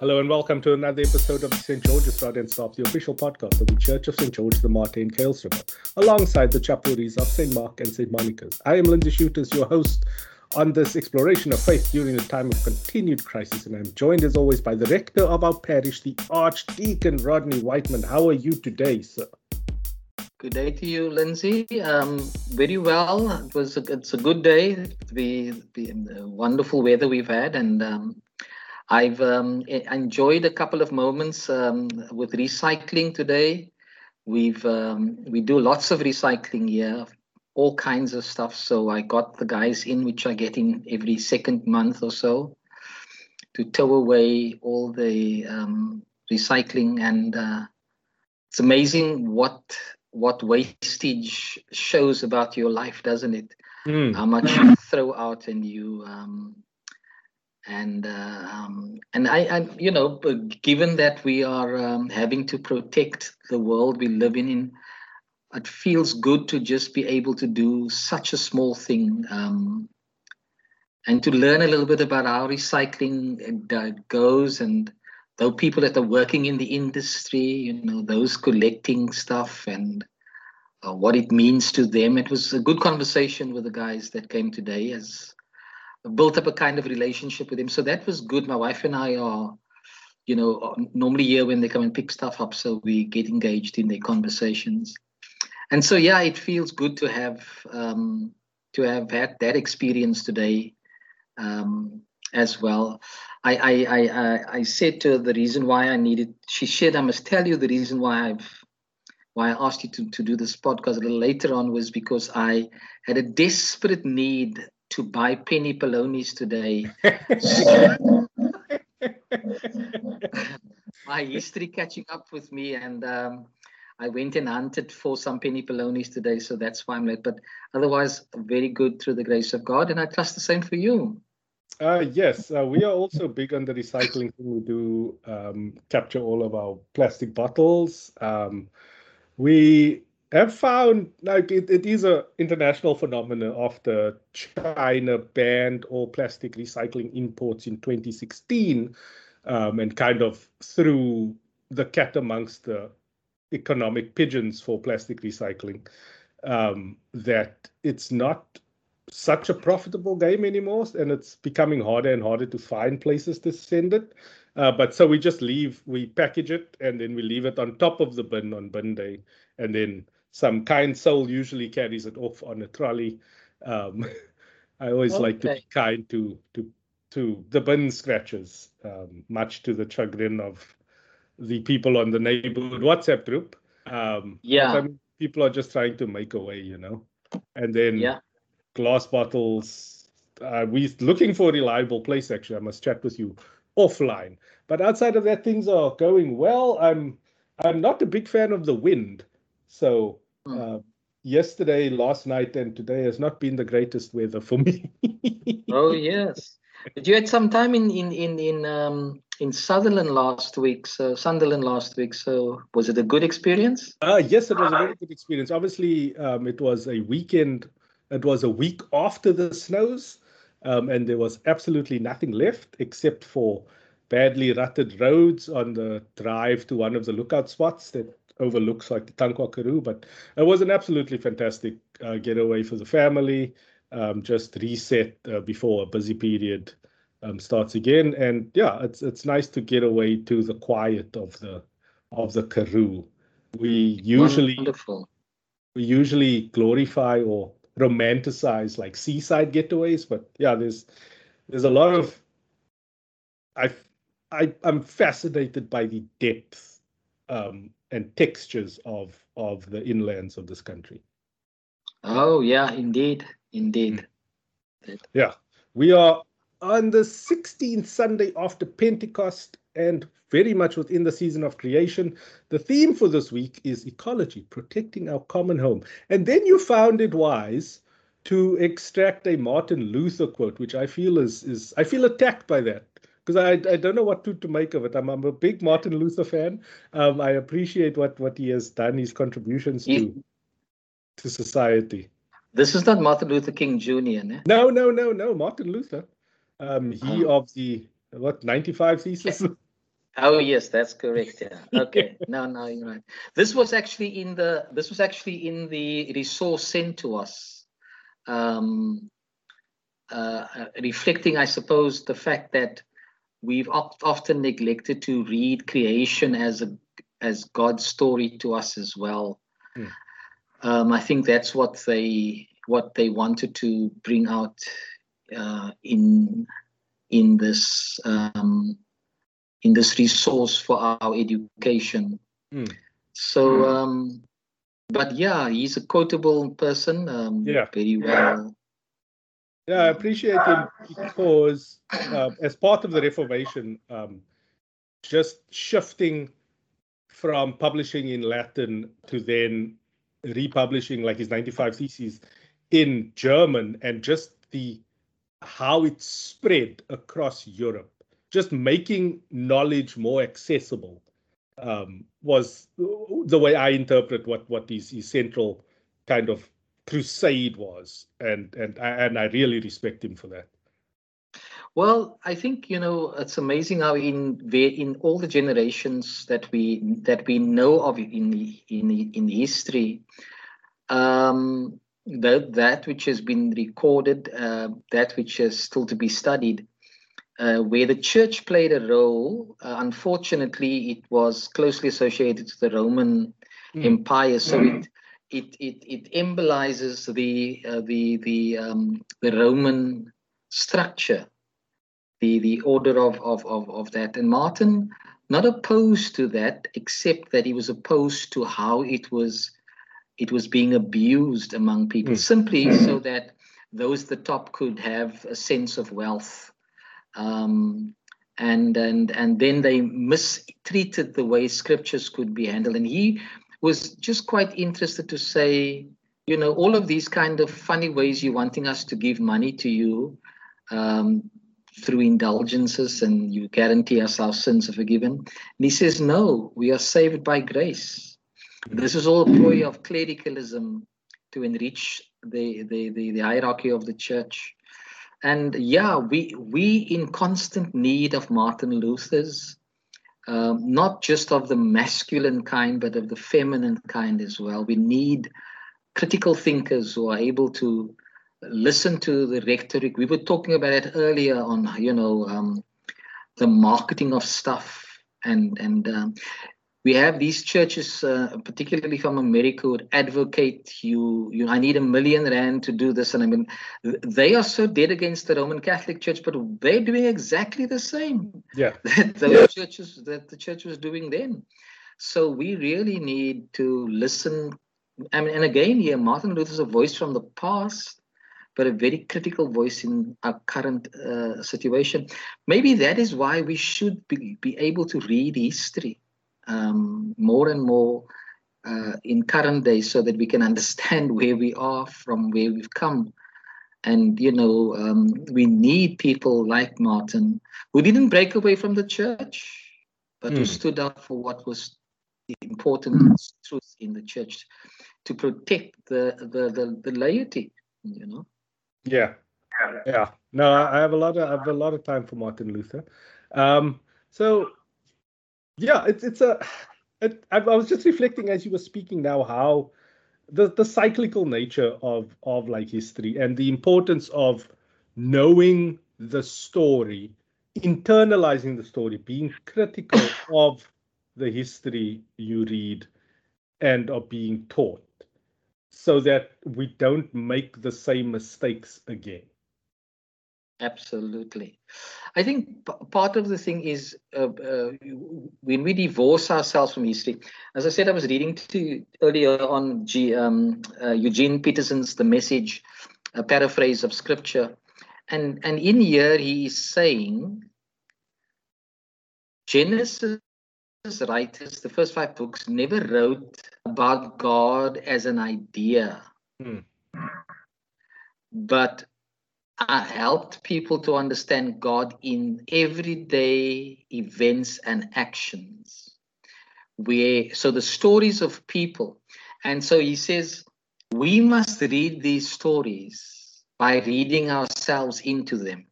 Hello and welcome to another episode of the St. George's Rod and Staff, the official podcast of the Church of St. George the Martyr in Kuilsriver, alongside the chapelries of St. Mark and St. Monica's. I am Lindsay Shooters, your host on this exploration of faith during a time of continued crisis, and I'm joined as always by the rector of our parish, the Archdeacon Rodney Whiteman. How are you today, sir? Good day to you, Lindsay. Um, very well. It was a, it's a good day. The, the wonderful weather we've had, and um, I've um, enjoyed a couple of moments um, with recycling today. We've um, we do lots of recycling here, all kinds of stuff. So I got the guys in, which I get in every second month or so, to tow away all the um, recycling, and uh, it's amazing what what wastage shows about your life, doesn't it? Mm. How much you throw out and you um, and uh, um, and I, I, you know, given that we are um, having to protect the world we live in, it feels good to just be able to do such a small thing um, and to learn a little bit about how recycling uh, goes and though people that are working in the industry, you know, those collecting stuff and uh, what it means to them. It was a good conversation with the guys that came today as built up a kind of relationship with him. So that was good. My wife and I are, you know, normally here when they come and pick stuff up, so we get engaged in their conversations. And so yeah, it feels good to have um, to have had that experience today um, as well. I, I I I said to her the reason why I needed. She said I must tell you the reason why I've why I asked you to, to do this podcast a little later on was because I had a desperate need to buy penny polonies today. my history catching up with me, and um, I went and hunted for some penny polonies today, so that's why I'm late. But otherwise, very good through the grace of God, and I trust the same for you. Uh, yes, uh, we are also big on the recycling thing. We do um, capture all of our plastic bottles. Um, we have found like it, it is a international phenomenon after China banned all plastic recycling imports in 2016 um, and kind of threw the cat amongst the economic pigeons for plastic recycling um, that it's not such a profitable game anymore and it's becoming harder and harder to find places to send it. Uh, but so we just leave we package it and then we leave it on top of the bin on bin day and then some kind soul usually carries it off on a trolley. Um, I always okay. like to be kind to to to the bin scratchers, um, much to the chagrin of the people on the neighborhood WhatsApp group. Um, yeah, people are just trying to make a way, you know. And then yeah. glass bottles. Uh, we're looking for a reliable place. Actually, I must chat with you offline. But outside of that, things are going well. I'm I'm not a big fan of the wind, so Hmm. Uh, yesterday, last night, and today has not been the greatest weather for me. oh yes, but you had some time in in in in um, in Sutherland last week. So Sunderland last week. So was it a good experience? Uh, yes, it was a very good experience. Obviously, um, it was a weekend. It was a week after the snows, um, and there was absolutely nothing left except for badly rutted roads on the drive to one of the lookout spots that overlooks like the Tankwa Karoo. But it was an absolutely fantastic uh, getaway for the family. Um, just reset uh, before a busy period um, starts again. And yeah, it's it's nice to get away to the quiet of the of the Karoo. We usually Wonderful. we usually glorify or romanticize like seaside getaways, but yeah, there's there's a lot of I I I'm fascinated by the depth um, and textures of of the inlands of this country. Oh yeah, indeed, indeed. Mm. Yeah, we are on the 16th Sunday after Pentecost and very much within the season of creation. The theme for this week is ecology, protecting our common home. And then you found it wise to extract a Martin Luther quote, which I feel is is I feel attacked by that because I, I don't know what to, to make of it. I'm, I'm a big Martin Luther fan. Um, I appreciate what, what he has done, his contributions to to society. This is not Martin Luther King Jr. Ne? No, no, no, no. Martin Luther. Um, he oh. of the what 95 thesis. Oh yes, that's correct. Yeah. Okay. no, no, you're right. This was actually in the this was actually in the resource sent to us, um, uh, reflecting, I suppose, the fact that we've often neglected to read creation as a as God's story to us as well. Mm. Um, I think that's what they what they wanted to bring out uh, in in this um, in this resource for our education. Mm. So, um, but yeah, he's a quotable person. Um, yeah, very well. Yeah, I appreciate him because uh, as part of the Reformation, um, just shifting from publishing in Latin to then republishing like his 95 theses in German and just the how it spread across Europe, just making knowledge more accessible um, was the way I interpret what what his, his central kind of crusade was, and and and I really respect him for that. Well, I think you know it's amazing how in in all the generations that we that we know of in in in history, um, that that which has been recorded, uh, that which is still to be studied, uh, where the church played a role. Uh, unfortunately, it was closely associated to the Roman mm. Empire, so it it it it embolizes the uh, the the um, the Roman structure the the order of of of, of that. And Martin not opposed to that, except that he was opposed to how it was it was being abused among people, mm. simply mm. so that those at the top could have a sense of wealth. Um, and and and then they mistreated the way scriptures could be handled. And he was just quite interested to say, you know, all of these kind of funny ways you're wanting us to give money to you, um, through indulgences and you guarantee us our sins are forgiven. And he says, No, we are saved by grace. This is all a ploy of clericalism to enrich the, the, the, the hierarchy of the church. And yeah, we we in constant need of Martin Luther's, um, not just of the masculine kind, but of the feminine kind as well. We need critical thinkers who are able to listen to the rhetoric. We were talking about it earlier on, you know, um, the marketing of stuff, and and um, we have these churches, uh, particularly from America, would advocate you. You, I need a million rand to do this, and I mean, they are so dead against the Roman Catholic Church, but they're doing exactly the same. Yeah, that those yeah. churches that the church was doing then. So we really need to listen. I mean, and again, here, Martin Luther's a voice from the past but a very critical voice in our current uh, situation. Maybe that is why we should be, be able to read history um, more and more uh, in current days so that we can understand where we are from where we've come. And, you know, um, we need people like Martin who didn't break away from the church, but mm. who hmm. stood up for what was the important truth in the church to protect the, the, the, the laity, you know. Yeah, yeah. No, I have a lot of I have a lot of time for Martin Luther. Um, so yeah, it's it's a. It, I, I was just reflecting as you were speaking now how the the cyclical nature of of like history and the importance of knowing the story, internalizing the story, being critical of the history you read and are being taught so that we don't make the same mistakes again. Absolutely. I think part of the thing is uh, uh, when we divorce ourselves from history. As I said, I was reading to earlier on G, um, uh, Eugene Peterson's The Message, a paraphrase of scripture. And, and in here, he is saying Genesis writers, the first five books, never wrote about God as an idea, hmm. but I helped people to understand God in everyday events and actions. Where so the stories of people, and so he says we must read these stories by reading ourselves into them.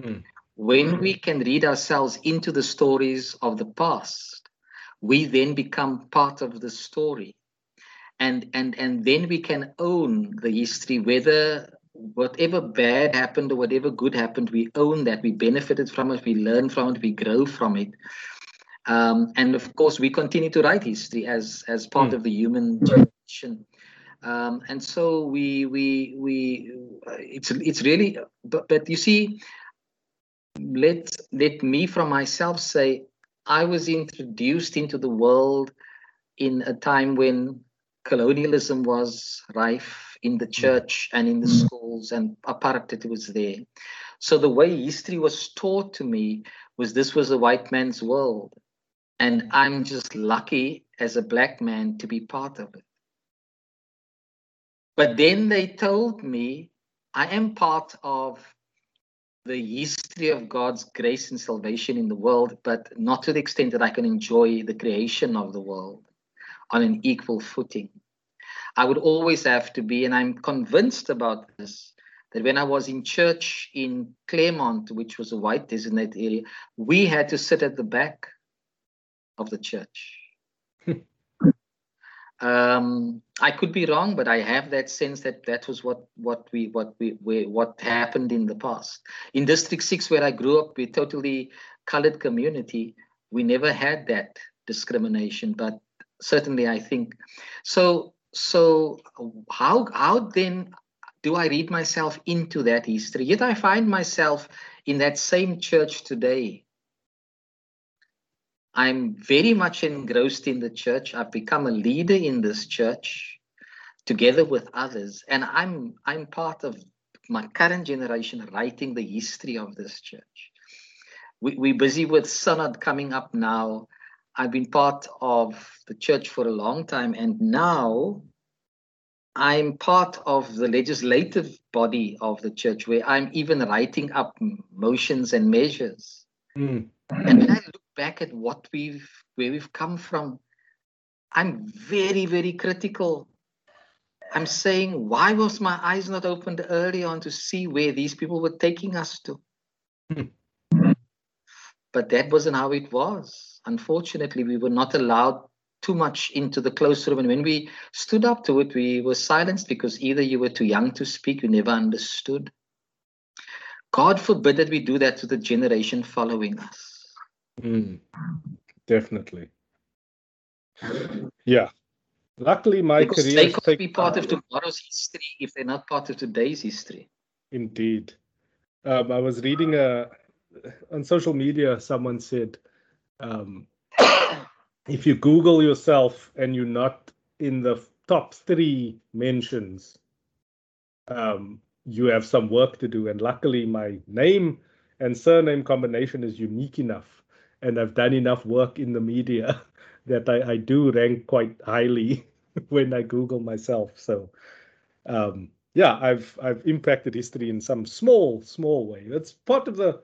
Hmm. when we can read ourselves into the stories of the past, we then become part of the story. And, and, and then we can own the history, whether whatever bad happened or whatever good happened, we own that. We benefited from it, we learn from it, we grow from it. Um, and of course, we continue to write history as, as part mm. of the human generation. Um, and so we we we uh, it's it's really but, but you see let let me from myself say i was introduced into the world in a time when colonialism was rife in the mm. church and in the mm. schools and apartheid was there so the way history was taught to me was this was a white man's world and i'm just lucky as a black man to be part of it but then they told me i am part of the history of God's grace and salvation in the world, but not to the extent that I can enjoy the creation of the world on an equal footing. I would always have to be, and I'm convinced about this, that when I was in church in Claremont, which was a white designated area, we had to sit at the back of the church. Um, I could be wrong, but I have that sense that that was what what we what we, we what happened in the past. In District Six, where I grew up, we totally colored community. We never had that discrimination, but certainly I think so. So how how then do I read myself into that history? Yet I find myself in that same church today I'm very much engrossed in the church. I've become a leader in this church together with others. And I'm I'm part of my current generation writing the history of this church. We, we're busy with Synod coming up now. I've been part of the church for a long time, and now I'm part of the legislative body of the church where I'm even writing up motions and measures. Mm. And when I look back at what we've where we've come from, I'm very, very critical. I'm saying, why was my eyes not opened early on to see where these people were taking us to? Hmm. But that wasn't how it was. Unfortunately, we were not allowed too much into the closed room. And when we stood up to it, we were silenced because either you were too young to speak, you never understood. God forbid that we do that to the generation following us. Mm, definitely. Yeah. Luckily, my because career. They can't take... be part of tomorrow's history if they're not part of today's history. Indeed. Um, I was reading a on social media. Someone said, um, if you Google yourself and you're not in the top three mentions, um, you have some work to do. And luckily, my name and surname combination is unique enough and I've done enough work in the media that I, I do rank quite highly when I Google myself. So um, yeah, I've I've impacted history in some small small way. That's part of the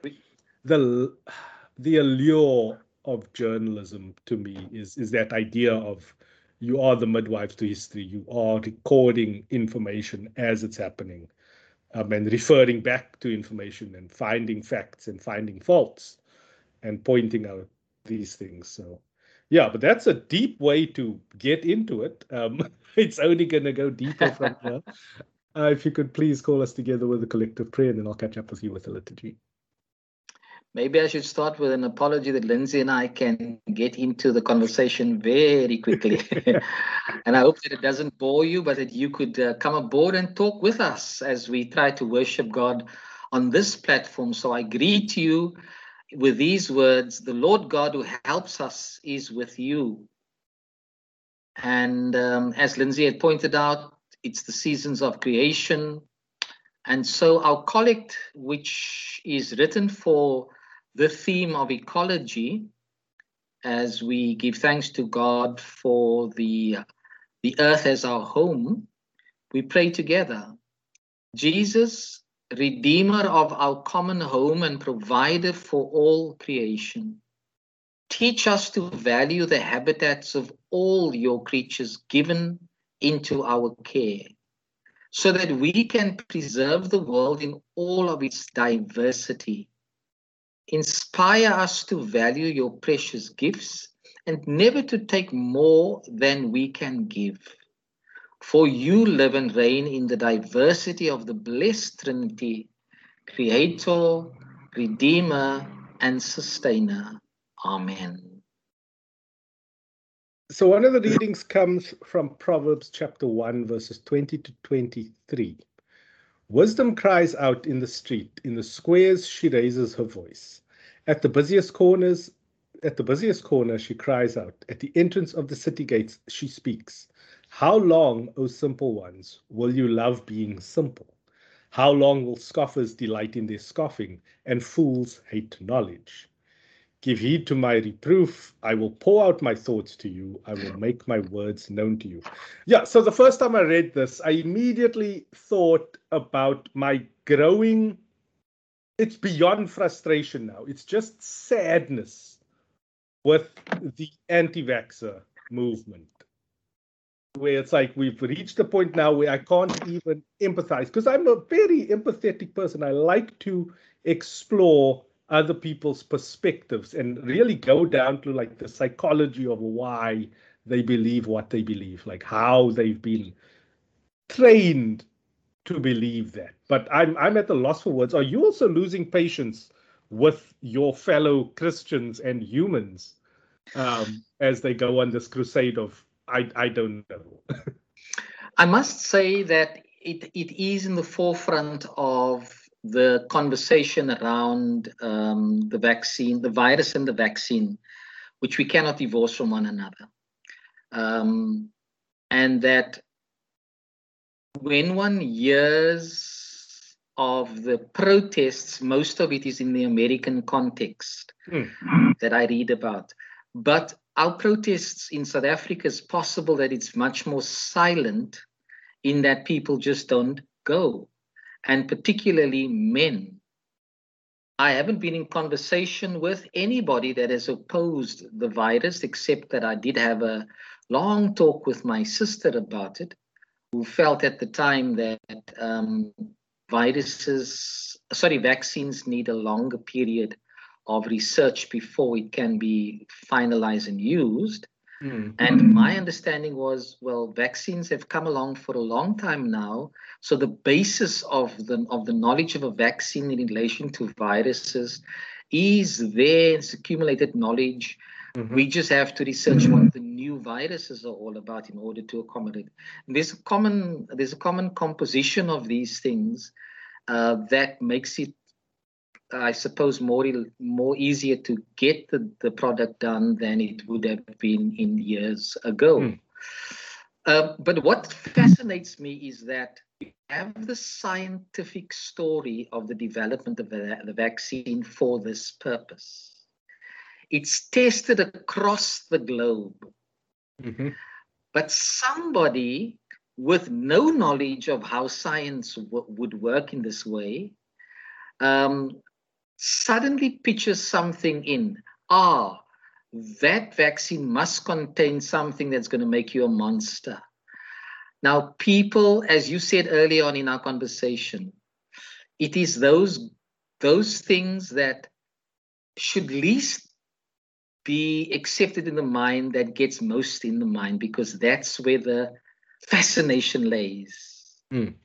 the the allure of journalism to me is is that idea of you are the midwives to history. You are recording information as it's happening, um, and referring back to information and finding facts and finding faults and pointing out these things. So, yeah, but that's a deep way to get into it. Um, it's only going to go deeper from here. Uh, if you could please call us together with a collective prayer, and then I'll catch up with you with the liturgy. Maybe I should start with an apology that Lindsay and I can get into the conversation very quickly. and I hope that it doesn't bore you, but that you could uh, come aboard and talk with us as we try to worship God on this platform. So I greet you with these words, the Lord God who helps us is with you. And um, as Lindsay had pointed out, it's the seasons of creation. And so our collect, which is written for the theme of ecology, as we give thanks to God for the, the earth as our home, we pray together. Jesus, Redeemer of our common home and provider for all creation. Teach us to value the habitats of all your creatures given into our care, so that we can preserve the world in all of its diversity inspire us to value your precious gifts and never to take more than we can give. For you live and reign in the diversity of the blessed Trinity, Creator, Redeemer, and Sustainer. Amen. So, one of the readings comes from Proverbs chapter 1, verses 20 to 23. Wisdom cries out in the street, in the squares she raises her voice. At the busiest corners, at the busiest corner she cries out. At the entrance of the city gates she speaks. How long, O simple ones, will you love being simple? How long will scoffers delight in their scoffing, and fools hate knowledge? Give heed to my reproof. I will pour out my thoughts to you. I will make my words known to you. Yeah, so the first time I read this, I immediately thought about my growing, it's beyond frustration now. It's just sadness with the anti vaxxer movement. Where it's like we've reached the point now where I can't even empathize because I'm a very empathetic person. I like to explore other people's perspectives and really go down to like the psychology of why they believe what they believe, like how they've been trained to believe that. But I'm I'm at the loss for words. Are you also losing patience with your fellow Christians and humans um, as they go on this crusade of I I don't know. I must say that it it is in the forefront of the conversation around um, the vaccine, the virus and the vaccine, which we cannot divorce from one another. Um, and that when one hears of the protests, most of it is in the American context mm. that I read about. But our protests in South Africa is possible that it's much more silent in that people just don't go and particularly men. I haven't been in conversation with anybody that has opposed the virus, except that I did have a long talk with my sister about it, who felt at the time that um, viruses, sorry, vaccines need a longer period of research before it can be finalized and used. Mm. And my understanding was, well, vaccines have come along for a long time now. So the basis of the of the knowledge of a vaccine in relation to viruses is there. It's accumulated knowledge. Mm-hmm. We just have to research what the new viruses are all about in order to accommodate. And there's a common there's a common composition of these things uh, that makes it I suppose more more easier to get the, the product done than it would have been in years ago. Mm. Uh, but what fascinates me is that we have the scientific story of the development of the, the vaccine for this purpose. It's tested across the globe. Mm-hmm. But somebody with no knowledge of how science w- would work in this way um, suddenly pitches something in. Ah, that vaccine must contain something that's going to make you a monster. Now, people, as you said earlier on in our conversation, it is those those things that should least be accepted in the mind that gets most in the mind because that's where the fascination lays. Mm.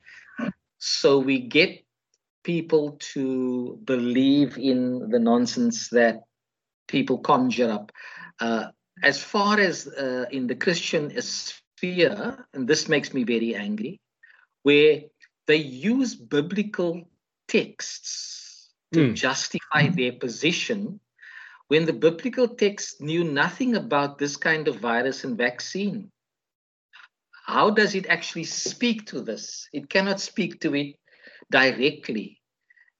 So we get people to believe in the nonsense that people conjure up. Uh, as far as uh, in the Christian sphere, and this makes me very angry, where they use biblical texts to mm. justify their position when the biblical text knew nothing about this kind of virus and vaccine. How does it actually speak to this? It cannot speak to it directly.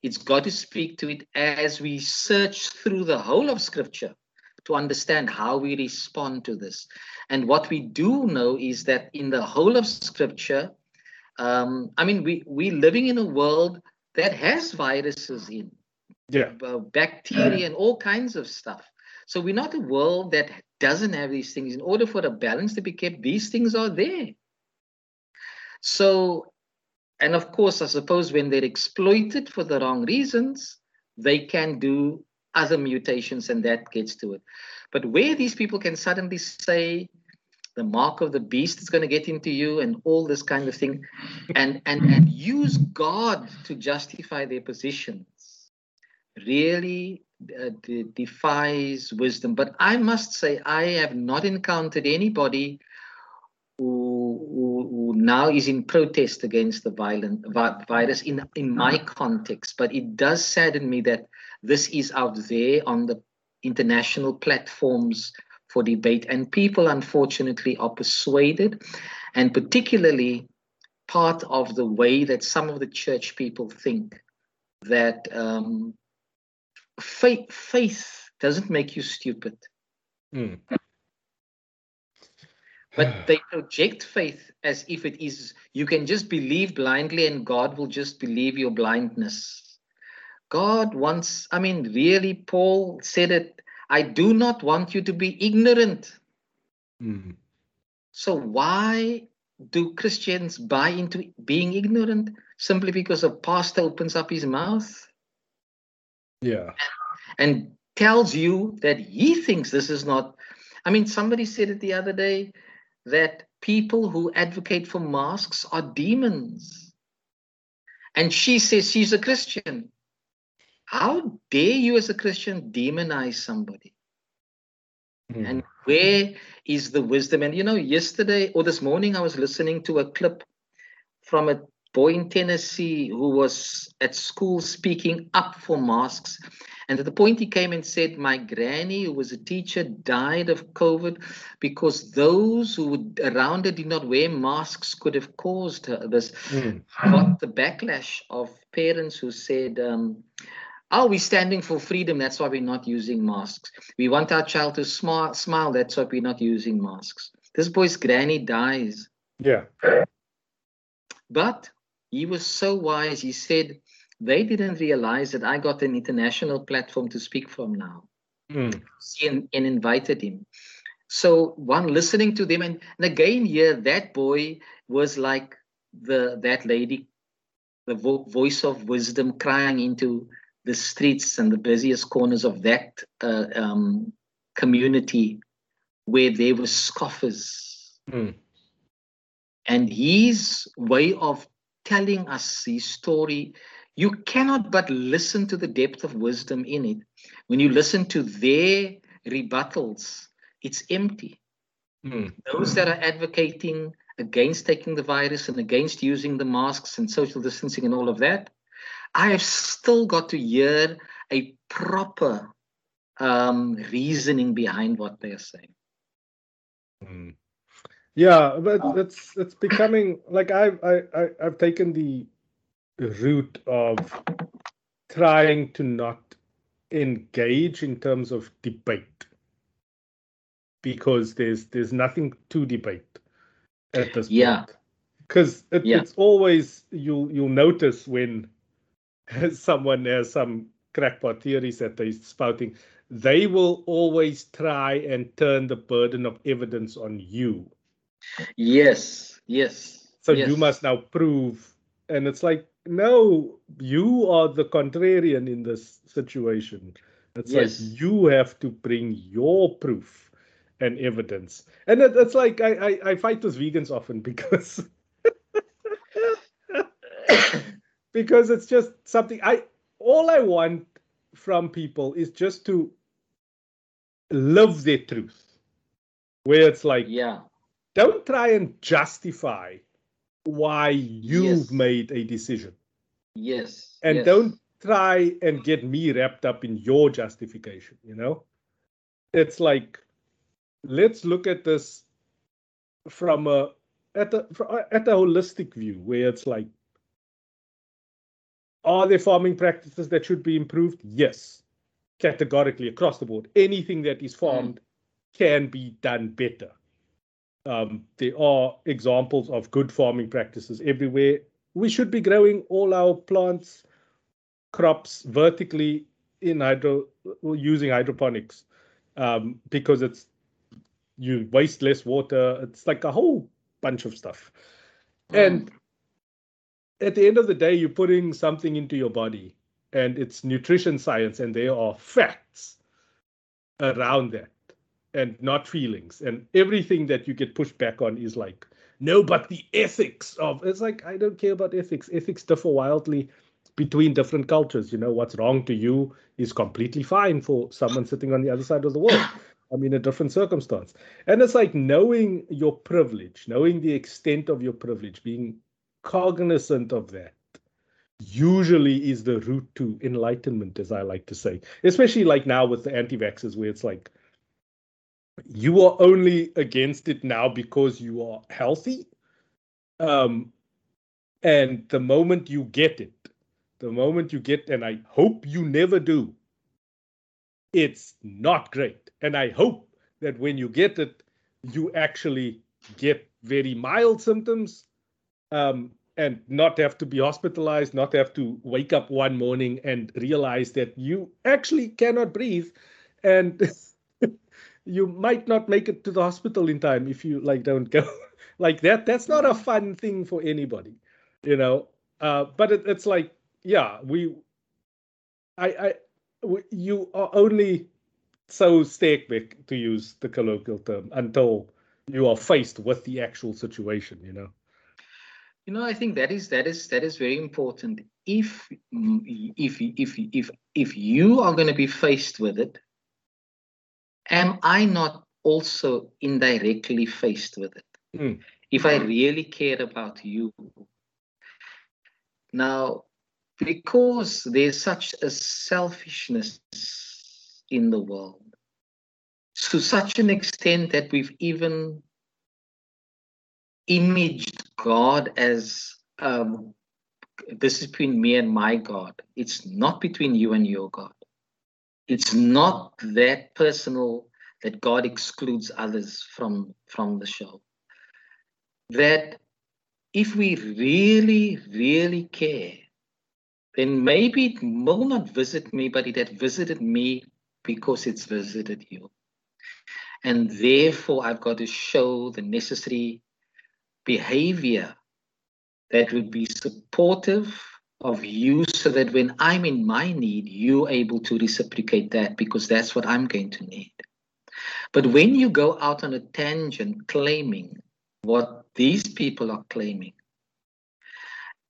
It's got to speak to it as we search through the whole of Scripture to understand how we respond to this. And what we do know is that in the whole of Scripture, um, I mean, we we're living in a world that has viruses in, yeah, uh, bacteria and all kinds of stuff. So we're not a world that doesn't have these things. In order for the balance to be kept, these things are there. So and of course, I suppose when they're exploited for the wrong reasons, they can do other mutations and that gets to it. But where these people can suddenly say the mark of the beast is going to get into you and all this kind of thing and and and use God to justify their positions really uh, de- defies wisdom. But I must say, I have not encountered anybody who, who, who now is in protest against the violent vi- virus in in my context. But it does sadden me that this is out there on the international platforms for debate, and people unfortunately are persuaded, and particularly part of the way that some of the church people think that um, faith faith doesn't make you stupid. Mm. But they project faith as if it is you can just believe blindly and god will just believe your blindness god wants i mean really paul said it i do not want you to be ignorant Mm. so why do christians buy into being ignorant simply because a pastor opens up his mouth Yeah. and tells you that he thinks this is not. I mean, somebody said it the other day that people who advocate for masks are demons. And she says she's a Christian. How dare you, as a Christian, demonize somebody? Mm. And where is the wisdom? And you know, yesterday or this morning, I was listening to a clip from a boy in Tennessee who was at school speaking up for masks. And at the point he came and said, My granny, who was a teacher, died of COVID because those who were around her did not wear masks could have caused her this. Mm. Got the backlash of parents who said, um, Oh, we're standing for freedom. That's why we're not using masks. We want our child to smile. Smile. That's why we're not using masks. This boy's granny dies. Yeah. But he was so wise. He said, they didn't realize that I got an international platform to speak from now Mm. and, and invited him. So one listening to them, and, and again here, that boy was like the that lady, the vo- voice of wisdom crying into the streets and the busiest corners of that uh, um, community where there were scoffers. Mm. And his way of telling us his story, you cannot but listen to the depth of wisdom in it. When you listen to their rebuttals, it's empty. Mm. Those that are advocating against taking the virus and against using the masks and social distancing and all of that, I have still got to hear a proper um, reasoning behind what they're saying. Mm. Yeah, but oh. it's it's becoming like I've I, I I've taken the route of trying to not engage in terms of debate because there's there's nothing to debate at this Yeah. point. Because it, Yeah. it's always you'll you'll notice when someone has some crackpot theories that they're spouting, they will always try and turn the burden of evidence on you. Yes, yes. So yes. you must now prove. And it's like, no, you are the contrarian in this situation. It's Yes. like you have to bring your proof and evidence. And it, it's like I, I, I fight with vegans often because because it's just something I all I want from people is just to live their truth. Where it's like Yeah, don't try and justify why you've Yes. made a decision yes. and yes. don't try and get me wrapped up in your justification you know it's like let's look at this from a at a fr- uh, at a holistic view where it's like are there farming practices that should be improved yes categorically across the board anything that is hmm. farmed can be done better um, there are examples of good farming practices everywhere. We should be growing all our plants, crops vertically in hydro using hydroponics um, because it's you waste less water. It's like a whole bunch of stuff. Mm. And at the end of the day, you're putting something into your body, and it's nutrition science, and there are facts around that and not feelings. And everything that you get pushed back on is like, no, but the ethics of it's like, I don't care about ethics. Ethics differ wildly between different cultures. You know, what's wrong to you is completely fine for someone sitting on the other side of the world. I mean, a different circumstance. And it's like knowing your privilege, knowing the extent of your privilege, being cognizant of that usually is the route to enlightenment, as I like to say, especially like now with the anti vaxxers, where it's like you are only against it now because you are healthy. Um, and the moment you get it, the moment you get, and I hope you never do, it's not great. And I hope that when you get it, you actually get very mild symptoms um, and not have to be hospitalized, not have to wake up one morning and realize that you actually cannot breathe. And you might not make it to the hospital in time if you like don't go. Like that that's not a fun thing for anybody you know? Uh, but it, it's like yeah we i i we, you are only so sterk to use the colloquial term until you are faced with the actual situation you know? You know i think that is that is that is very important. If if if if if you are going to be faced with it am I not also indirectly faced with it? Mm. If I really care about you. Now, because there's such a selfishness in the world, to such an extent that we've even imaged God as um, this is between me and my God. It's not between you and your God. It's not that personal that God excludes others from, from the show. That if we really, really care, then maybe it will not visit me, but it had visited me because it's visited you. And therefore, I've got to show the necessary behavior that would be supportive of you so that when I'm in my need, you're able to reciprocate that because that's what I'm going to need. But when you go out on a tangent claiming what these people are claiming,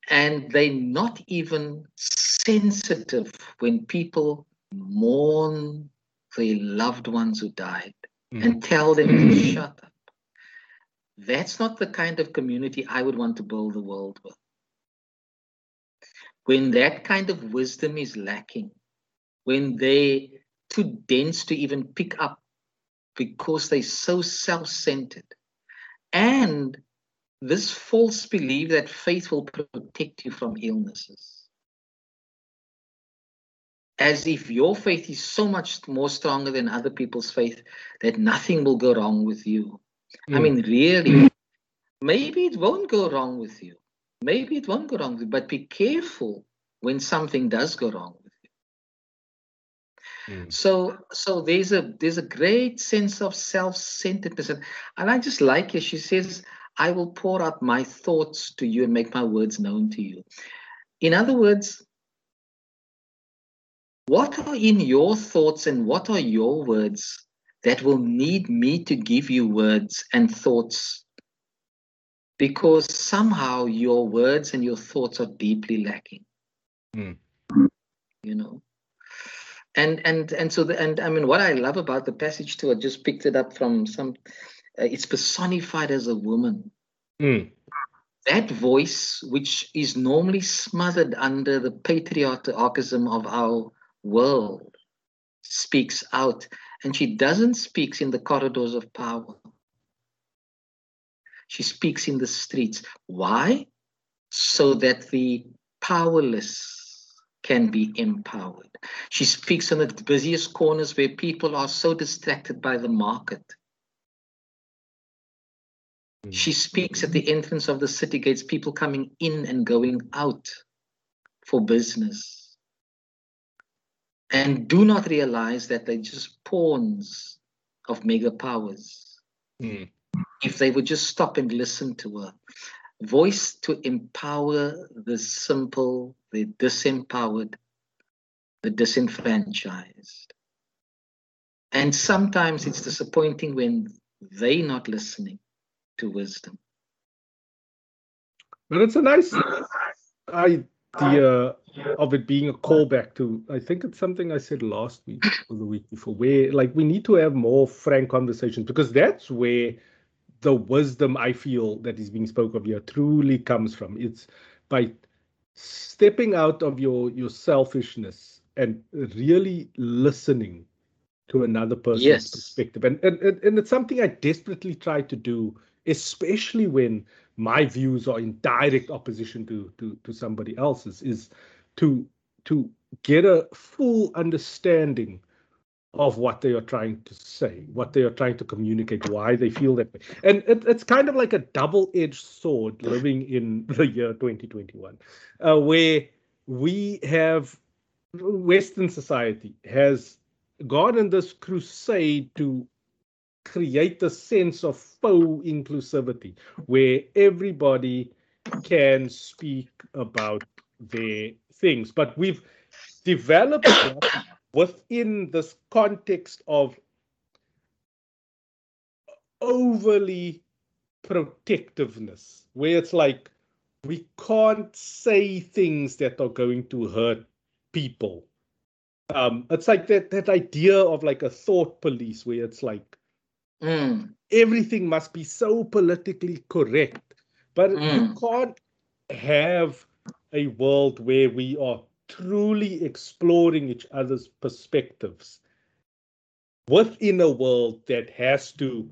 and they're not even sensitive when people mourn their loved ones who died mm. and tell them to shut up. That's not the kind of community I would want to build the world with when that kind of wisdom is lacking, when they're too dense to even pick up because they're so self-centered, and this false belief that faith will protect you from illnesses. As if your faith is so much more stronger than other people's faith that nothing will go wrong with you. Mm. I mean, really, maybe it won't go wrong with you maybe it won't go wrong, but be careful when something does go wrong with you. Mm. So, so there's a there's a great sense of self-centeredness, and I just like it. She says, "I will pour out my thoughts to you and make my words known to you." In other words, what are in your thoughts and what are your words that will need me to give you words and thoughts because somehow your words and your thoughts are deeply lacking. Mm. you know? And and and so the, and i mean what i love about the passage too i just picked it up from some uh, it's personified as a woman. Mm. that voice which is normally smothered under the patriarchism of our world speaks out. And she doesn't speak in the corridors of power she speaks in the streets. Why? So that the powerless can be empowered. She speaks in the busiest corners where people are so distracted by the market. Hmm. She speaks at the entrance of the city gates, people coming in and going out for business. And do not realize that they're just pawns of mega powers. Mm if they would just stop and listen to her voice to empower the simple, the disempowered, the disenfranchised. And sometimes it's disappointing when they're not listening to wisdom. But it's a nice idea of it being a callback to, I think it's something I said last week or the week before, where like we need to have more frank conversations because that's where the wisdom I feel that is being spoken of here truly comes from. It's by stepping out of your your selfishness and really listening to another person's yes. perspective. And, and and it's something I desperately try to do, especially when my views are in direct opposition to to to somebody else's, is to to get a full understanding of what they are trying to say, what they are trying to communicate, why they feel that way. And it, it's kind of like a double edged sword living in the year 2021, uh, where we have Western society has gone in this crusade to create a sense of faux inclusivity where everybody can speak about their things. But we've developed within this context of overly protectiveness, where it's like we can't say things that are going to hurt people. Um, it's like that that idea of like a thought police, where it's like mm. everything must be so politically correct, but mm. you can't have a world where we are truly exploring each other's perspectives within a world that has to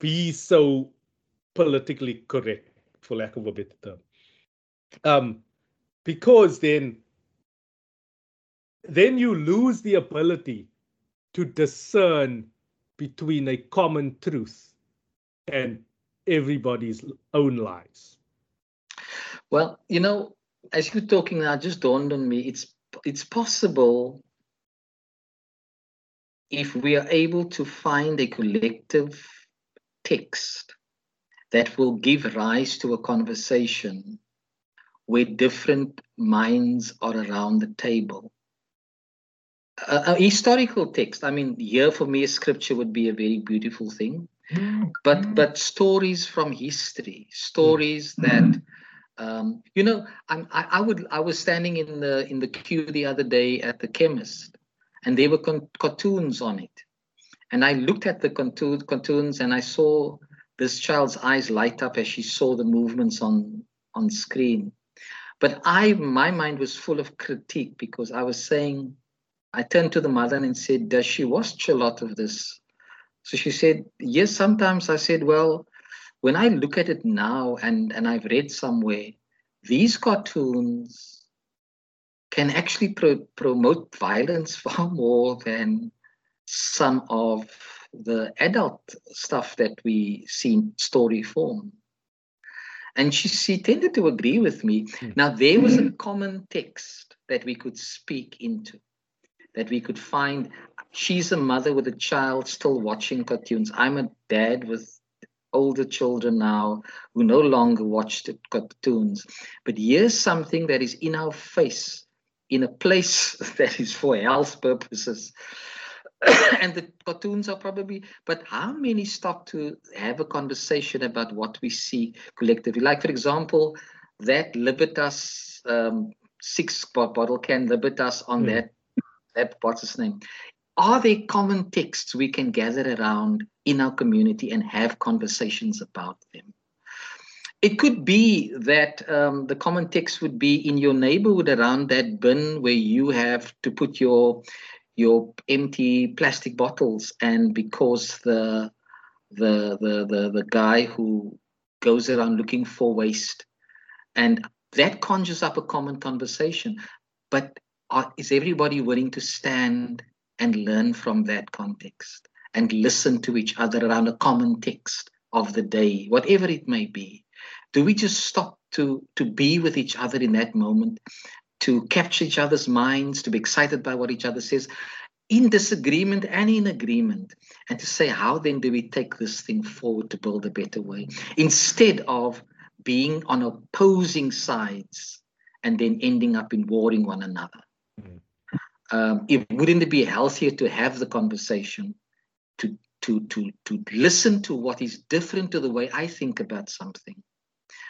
be so politically correct, for lack of a better term. Um, because then then you lose the ability to discern between a common truth and everybody's own lies. Well, you know, as you're talking now, just dawned on me. It's it's possible if we are able to find a collective text that will give rise to a conversation where different minds are around the table. A, a historical text, I mean, here for me, scripture would be a very beautiful thing. Mm-hmm. But but stories from history, stories mm-hmm. that um, you know, I, I would I was standing in the in the queue the other day at the chemist, and there were con- cartoons on it, and I looked at the cartoon, cartoons and I saw this child's eyes light up as she saw the movements on on screen, but I my mind was full of critique because I was saying, I turned to the mother and said, "Does she watch a lot of this?" So she said, "Yes, sometimes." I said, "Well." When I look at it now, and, and I've read somewhere, these cartoons can actually pro- promote violence far more than some of the adult stuff that we see in story form. And she, she tended to agree with me. Mm. Now, there was a common text that we could speak into, that we could find. She's a mother with a child still watching cartoons. I'm a dad with older children now who no longer watch the cartoons. But here's something that is in our face, in a place that is for health purposes. and the cartoons are probably, but how many stop to have a conversation about what we see collectively? Like, for example, that Libertas um, six bottle can Libertas on mm. that that what's his name are there common texts we can gather around in our community and have conversations about them? It could be that um, the common text would be in your neighborhood around that bin where you have to put your your empty plastic bottles, and because the the the the, the guy who goes around looking for waste, and that conjures up a common conversation. But are, is everybody willing to stand and learn from that context and listen to each other around a common text of the day, whatever it may be? Do we just stop to, to be with each other in that moment, to capture each other's minds, to be excited by what each other says, in disagreement and in agreement, and to say, how then do we take this thing forward to build a better way? Instead of being on opposing sides and then ending up in warring one another. Mm. Um, it wouldn't it be healthier to have the conversation, to to to to listen to what is different to the way I think about something.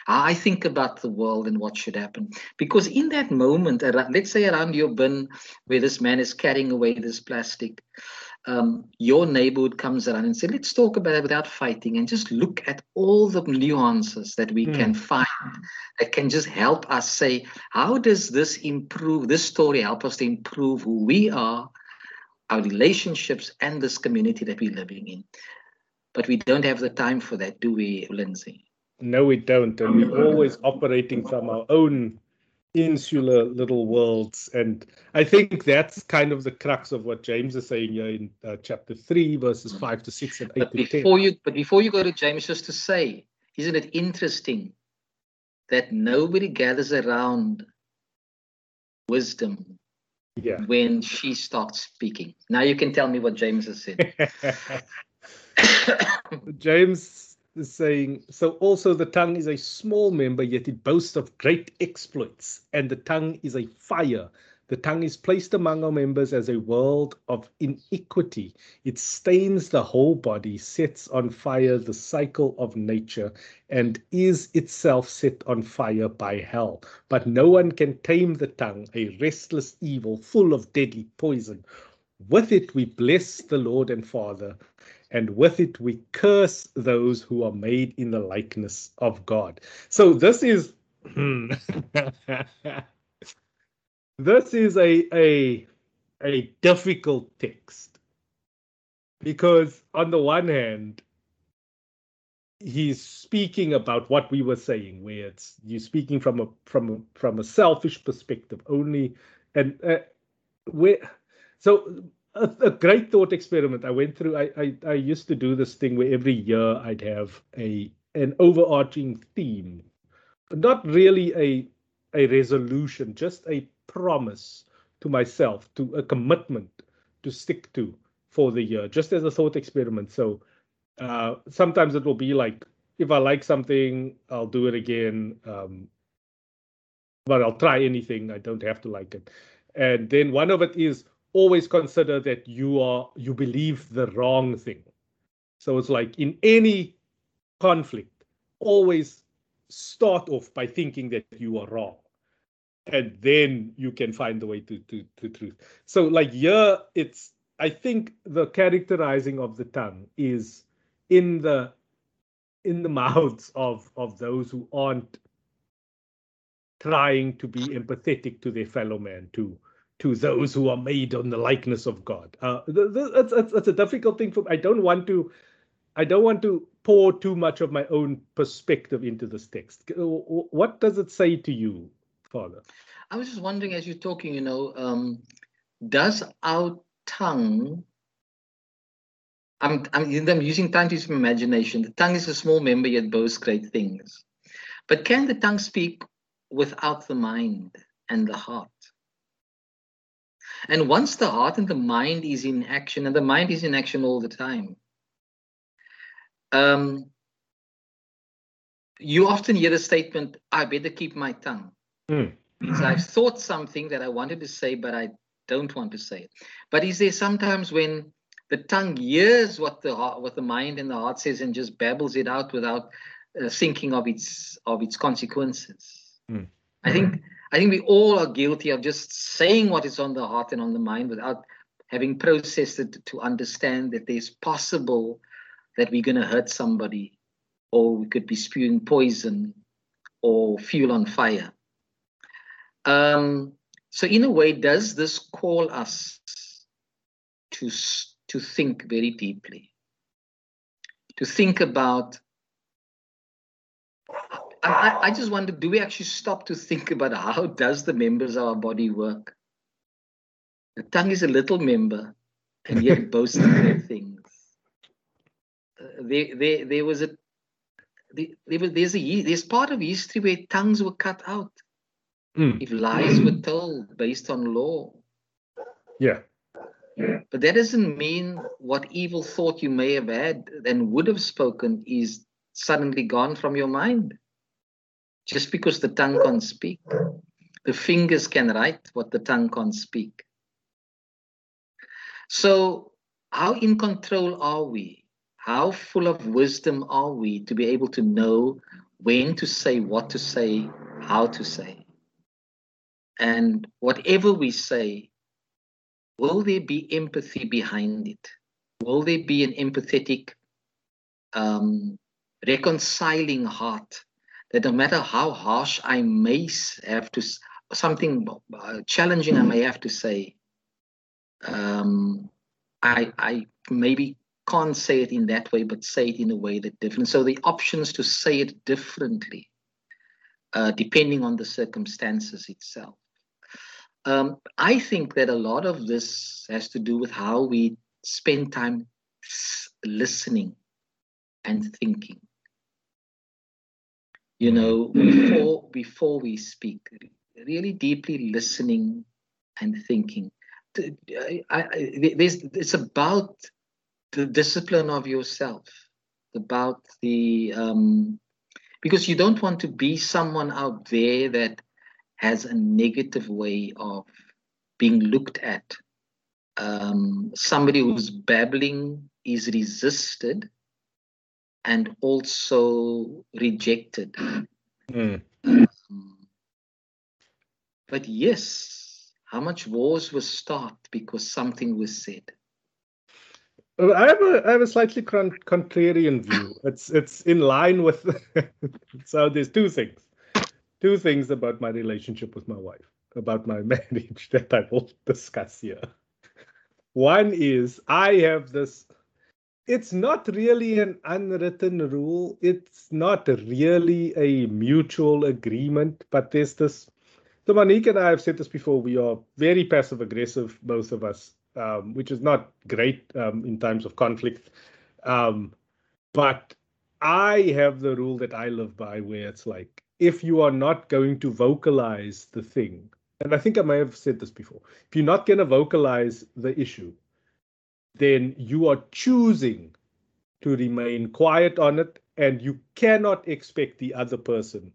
I think about the world and what should happen. Because in that moment, let's say around your bin where this man is carrying away this plastic, um, your neighborhood comes around and say, let's talk about it without fighting and just look at all the nuances that we mm. can find that can just help us say, how does this improve, this story help us to improve who we are, our relationships, and this community that we're living in? But we don't have the time for that, do we, Lindsay? No, we don't. And we're always operating from our own insular little worlds. And I think that's kind of the crux of what James is saying here in uh, chapter three, verses mm. five to six and eight but to before 10. You, but before you go to James, just to say, isn't it interesting that nobody gathers around wisdom yeah. when she starts speaking? Now you can tell me what James has said. James saying, so also the tongue is a small member, yet it boasts of great exploits, and the tongue is a fire. The tongue is placed among our members as a world of iniquity. It stains the whole body, sets on fire the cycle of nature, and is itself set on fire by hell. But no one can tame the tongue, a restless evil full of deadly poison. With it we bless the Lord and Father, and with it we curse those who are made in the likeness of God. So this is this is a a a difficult text because on the one hand he's speaking about what we were saying where it's you're speaking from a from a from a selfish perspective only and uh, where so a, a, great thought experiment I went through. I, I, I used to do this thing where every year I'd have a an overarching theme, not really a a resolution, just a promise to myself, to a commitment to stick to for the year, just as a thought experiment. So uh, sometimes it will be like if I like something, I'll do it again. Um, but I'll try anything. I don't have to like it. And then one of it is always consider that you are you believe the wrong thing. So it's like in any conflict, always start off by thinking that you are wrong. And then you can find the way to, to, to truth. So like yeah it's I think the characterizing of the tongue is in the in the mouths of of those who aren't trying to be empathetic to their fellow man, to to those who are made on the likeness of God. Uh, that's, that's, that's a difficult thing for. I don't want to. I don't want to pour too much of my own perspective into this text. What does it say to you, Father? I was just wondering, as you're talking, you know, um, does our tongue I'm, I'm, I'm using tongue to use imagination. The tongue is a small member, yet boasts great things. But can the tongue speak without the mind and the heart? And once the heart and the mind is in action, and the mind is in action all the time, um, you often hear the statement, I better keep my tongue. Mm. So I've thought something that I wanted to say, but I don't want to say it. But is there sometimes when the tongue hears what the heart, what the mind and the heart says and just babbles it out without uh, thinking of its of its consequences? Mm. I think I think we all are guilty of just saying what is on the heart and on the mind without having processed it to understand that there's possible that we're going to hurt somebody or we could be spewing poison or fuel on fire. Um, so in a way, does this call us to, to think very deeply? To think about I, I just wonder, do we actually stop to think about how does the members of our body work? The tongue is a little member, and yet boasts of great things. Uh, there, there, there was a there was, there's a there's part of history where tongues were cut out. Mm. If lies were told based on law. Yeah. But that doesn't mean what evil thought you may have had and would have spoken is suddenly gone from your mind just because the tongue can't speak. The fingers can write what the tongue can't speak. So, how in control are we? How full of wisdom are we to be able to know when to say, what to say, how to say? And whatever we say, will there be empathy behind it? Will there be an empathetic, um, reconciling heart that no matter how harsh I may have to, something uh, challenging I may have to say, um, I, I maybe can't say it in that way, but say it in a way that different. So the options to say it differently, uh, depending on the circumstances itself. Um, I think that a lot of this has to do with how we spend time listening and thinking. You know, before before we speak, really deeply listening and thinking. I, I, it's about the discipline of yourself, about the um, because you don't want to be someone out there that has a negative way of being looked at. Um, somebody who's babbling is resisted and also rejected. Mm. Um, but yes, how much wars were start because something was said? I have a I have a slightly contrarian view. It's it's in line with. so there's two things, two things about my relationship with my wife, about my marriage that I will discuss here. One is I have this. It's not really an unwritten rule. It's not really a mutual agreement, but there's this. So Monique and I have said this before. We are very passive aggressive, both of us um, which is not great um, in times of conflict. Um, but I have the rule that I live by where it's like, if you are not going to vocalize the thing, and I think I may have said this before, if you're not going to vocalize the issue, then you are choosing to remain quiet on it, and you cannot expect the other person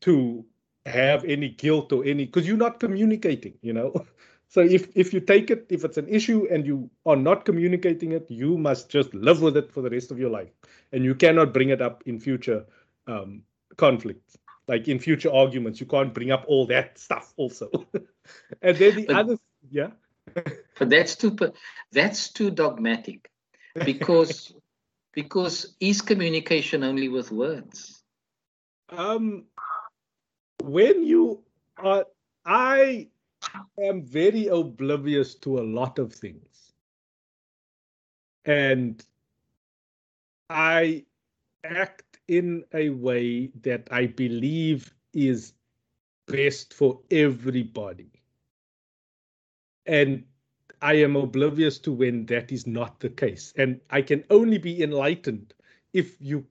to have any guilt or any because you're not communicating you know So if if you take it, if it's an issue and you are not communicating it, you must just live with it for the rest of your life, and you cannot bring it up in future um, conflicts. Like in future arguments, you can't bring up all that stuff also. and then the but, other, yeah. But that's too that's too dogmatic, because because is communication only with words? Um, when you are, I am very oblivious to a lot of things. And I act in a way that I believe is best for everybody. And I am oblivious to when that is not the case. And I can only be enlightened if you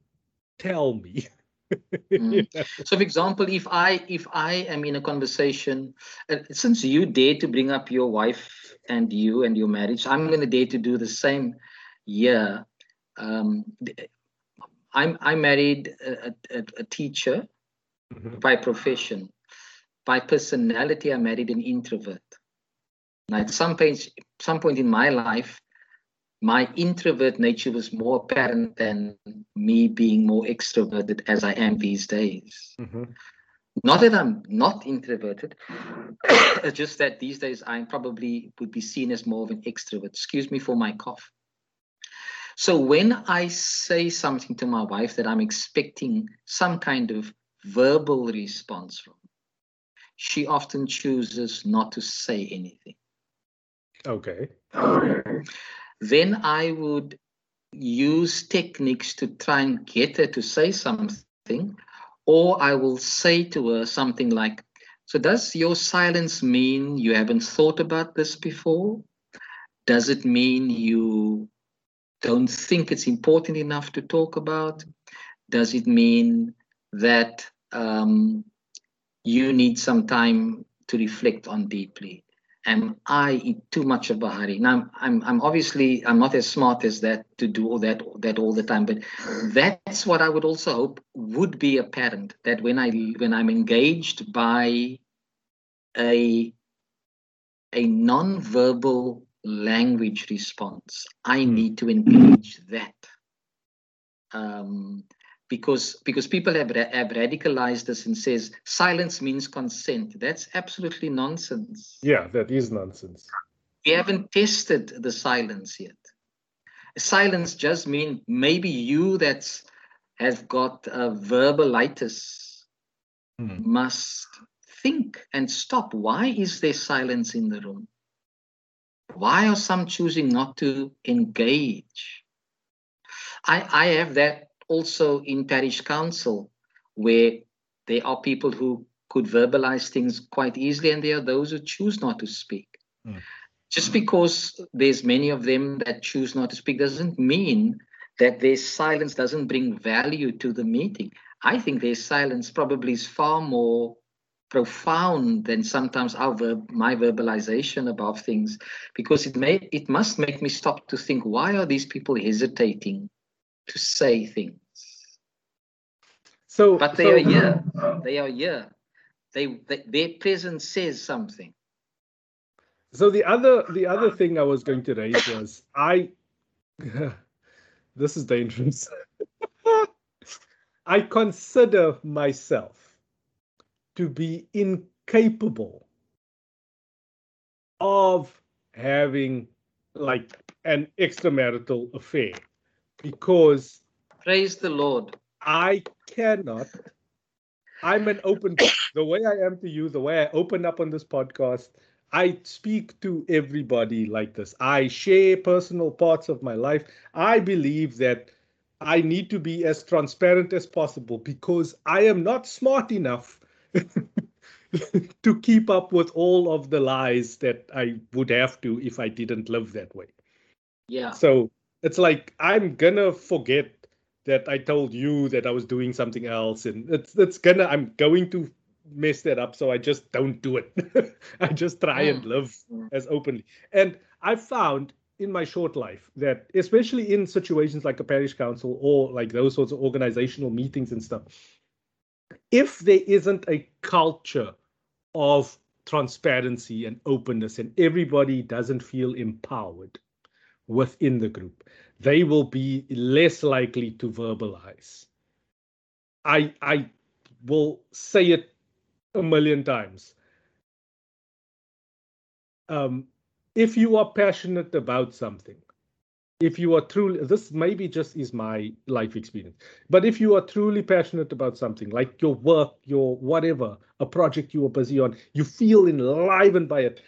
tell me. mm. So, for example, if I if I am in a conversation, uh, since you dare to bring up your wife and you and your marriage, I'm going to dare to do the same. Yeah, um, I'm I married a, a, a teacher mm-hmm. by profession. By personality, I married an introvert. Now, at some point, some point in my life, my introvert nature was more apparent than me being more extroverted as I am these days. Mm-hmm. Not that I'm not introverted, it's just that these days I probably would be seen as more of an extrovert. Excuse me for my cough. So when I say something to my wife that I'm expecting some kind of verbal response from, she often chooses not to say anything. Okay then I would use techniques to try and get her to say something, or I will say to her something like, So, does your silence mean you haven't thought about this before? Does it mean you don't think it's important enough to talk about? Does it mean that um, you need some time to reflect on deeply? Am I in too much of a hurry? Now, I'm, I'm obviously I'm not as smart as that to do all that that all the time, but that's what I would also hope would be apparent that when I when I'm engaged by a a non-verbal language response, I hmm. need to engage that. Um, because because people have, have radicalized this and says silence means consent. That's absolutely nonsense. Yeah that is nonsense. We haven't tested the silence yet. Silence just mean maybe you that's have got a verbalitis hmm. must think and stop. Why is there silence in the room? Why are some choosing not to engage? I i have that also in parish council where there are people who could verbalize things quite easily and there are those who choose not to speak. Mm. just because there's many of them that choose not to speak doesn't mean that their silence doesn't bring value to the meeting. I think their silence probably is far more profound than sometimes our verb, my verbalization about things because it may it must make me stop to think why are these people hesitating to say things. So, but they so, are here. They are here. They, they their presence says something. So the other the other thing I was going to raise was I. this is dangerous. I consider myself to be incapable of having like an extramarital affair because praise the Lord. I cannot. I'm an open book. The way I am to you, the way I open up on this podcast, I speak to everybody like this. I share personal parts of my life. I believe that I need to be as transparent as possible because I am not smart enough to keep up with all of the lies that I would have to if I didn't live that way. Yeah. So it's like I'm gonna forget that I told you that I was doing something else, and it's it's gonna I'm going to mess that up. So I just don't do it. I just try and mm. live as openly. And I found in my short life that especially in situations like a parish council or like those sorts of organizational meetings and stuff, if there isn't a culture of transparency and openness and everybody doesn't feel empowered within the group, they will be less likely to verbalize. I I will say it a million times. Um, if you are passionate about something, if you are truly, this maybe just is my life experience, but if you are truly passionate about something, like your work, your whatever, a project you are busy on, you feel enlivened by it.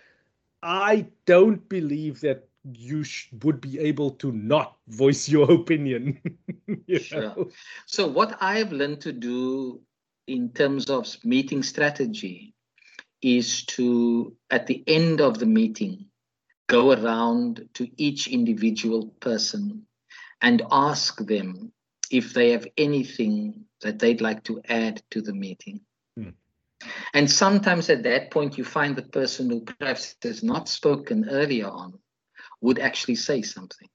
I don't believe that you sh- would be able to not voice your opinion. you sure. So, what I've learned to do in terms of meeting strategy is to, at the end of the meeting, go around to each individual person and ask them if they have anything that they'd like to add to the meeting. Hmm. And sometimes at that point, you find the person who perhaps has not spoken earlier on would actually say something.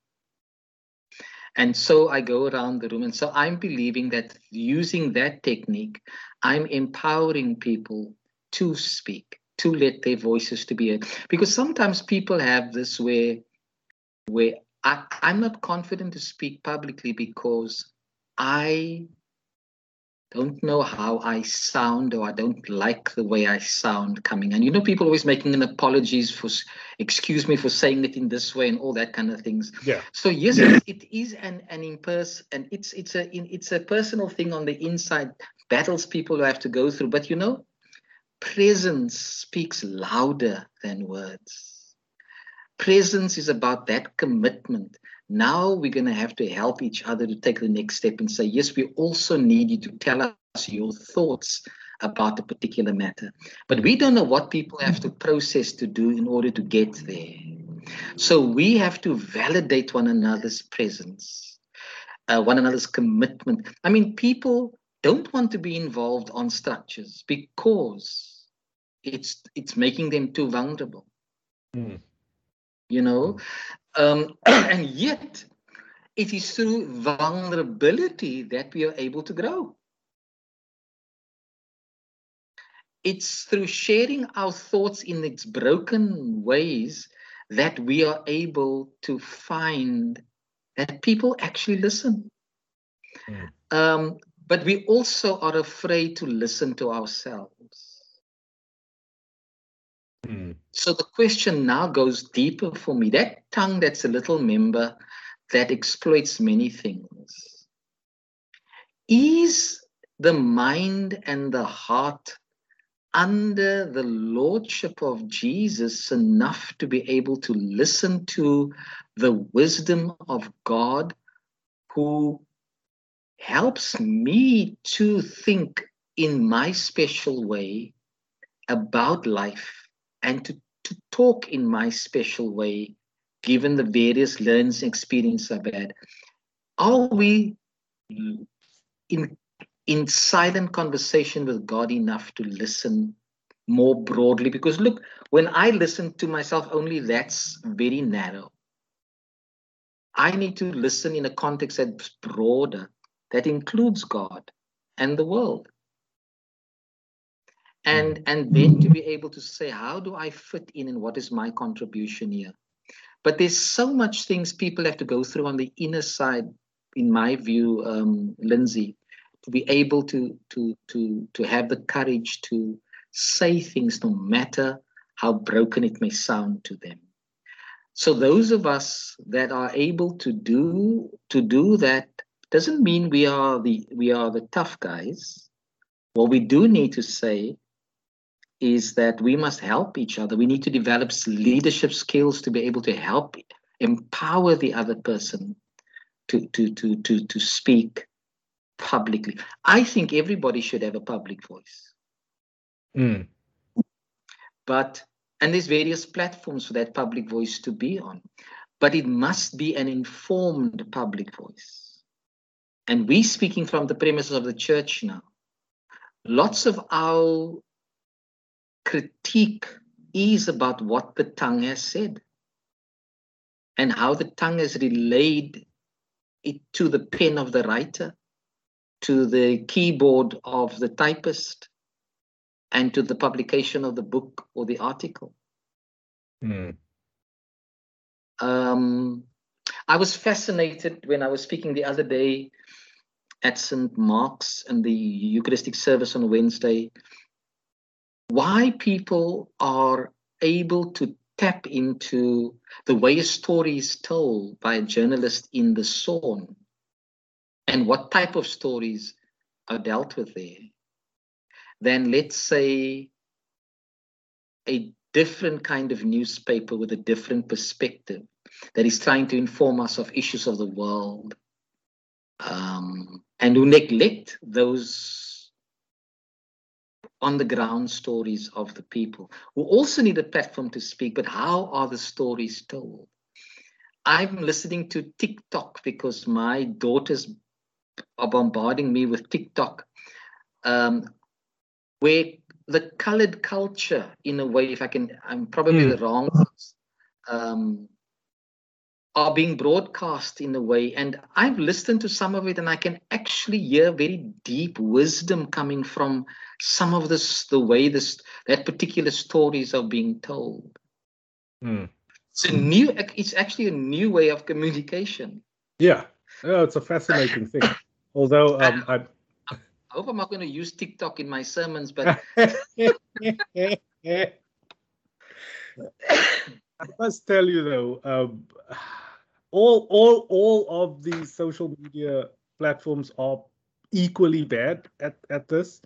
And so I go around the room. And so I'm believing that using that technique, I'm empowering people to speak, to let their voices to be heard. Because sometimes people have this where where I, I'm not confident to speak publicly because I don't know how I sound or I don't like the way I sound coming. And you know, people always making an apologies for, excuse me for saying it in this way and all that kind of things. Yeah. So yes, yeah. it is an an in person, and it's it's a it's a personal thing on the inside, battles people have to go through. But you know, presence speaks louder than words. Presence is about that commitment now we're going to have to help each other to take the next step and say, yes, we also need you to tell us your thoughts about a particular matter. But we don't know what people have to process to do in order to get there. So we have to validate one another's presence, uh, one another's commitment. I mean, people don't want to be involved on structures because it's it's making them too vulnerable. Mm. You know, um, and yet it is through vulnerability that we are able to grow. It's through sharing our thoughts in its broken ways that we are able to find that people actually listen. Mm. Um, but we also are afraid to listen to ourselves. Mm. So the question now goes deeper for me. That tongue that's a little member that exploits many things. Is the mind and the heart under the lordship of Jesus enough to be able to listen to the wisdom of God who helps me to think in my special way about life and to, to talk in my special way, given the various learns and experiences I've had. Are we in in silent conversation with God enough to listen more broadly. Because look, when I listen to myself only, that's very narrow. I need to listen in a context that's broader, that includes God and the world. And, hmm. and then to be able to say, how do I fit in and what is my contribution here? But there's so much things people have to go through on the inner side, in my view, um, Lindsay, to be able to to to to have the courage to say things no matter how broken it may sound to them so those of us that are able to do to do that doesn't mean we are the we are the tough guys what we do need to say is that we must help each other we need to develop leadership skills to be able to help empower the other person to to to to to speak publicly. I think everybody should have a public voice. Mm. But, and there's various platforms for that public voice to be on, but it must be an informed public voice. And we speaking from the premises of the church now, lots of our critique is about what the tongue has said and how the tongue has relayed it to the pen of the writer to the keyboard of the typist and to the publication of the book or the article. Mm. Um, I was fascinated when I was speaking the other day at St. Mark's and the Eucharistic service on Wednesday, why people are able to tap into the way a story is told by a journalist in the Sawn and what type of stories are dealt with there, then let's say a different kind of newspaper with a different perspective that is trying to inform us of issues of the world um, and who neglect those on the ground stories of the people who also need a platform to speak but how are the stories told i'm listening to tiktok because my daughter's are bombarding me with TikTok, um, where the colored culture, in a way, if I can, I'm probably mm. the wrong, um, are being broadcast in a way. And I've listened to some of it, and I can actually hear very deep wisdom coming from some of this, the way this that particular stories are being told. Mm. It's a new. It's actually a new way of communication. Yeah, oh, it's a fascinating thing. Although um, I, I hope I'm not going to use TikTok in my sermons, but I must tell you though, um, all all all of these social media platforms are equally bad at at this,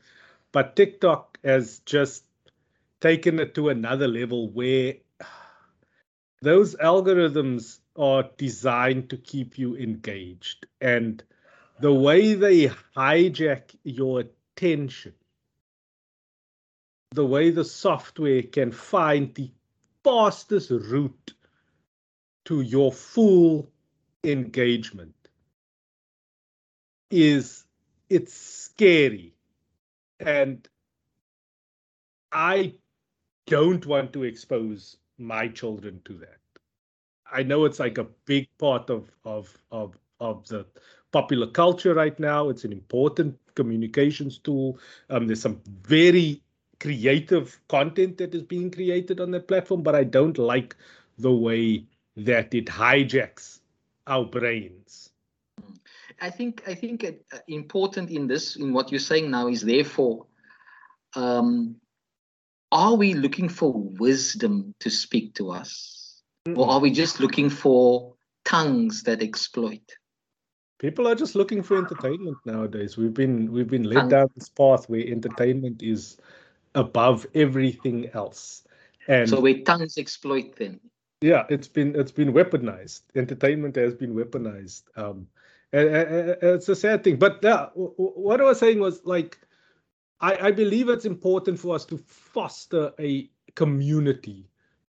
but TikTok has just taken it to another level where those algorithms are designed to keep you engaged and the way they hijack your attention, the way the software can find the fastest route to your full engagement is it's scary and i don't want to expose my children to that. I know it's like a big part of of of of the popular culture right now. It's an important communications tool. Um, there's some very creative content that is being created on that platform, but I don't like the way that it hijacks our brains. I think I think uh, important in this in what you're saying now is therefore, um, are we looking for wisdom to speak to us, mm-hmm. or are we just looking for tongues that exploit? People are just looking for entertainment nowadays. We've been we've been led down this path where entertainment is above everything else. And so where tongues exploit them. Yeah, it's been it's been weaponized. Entertainment has been weaponized. Um, and, and, and it's a sad thing. But yeah, what I was saying was like, I, I believe it's important for us to foster a community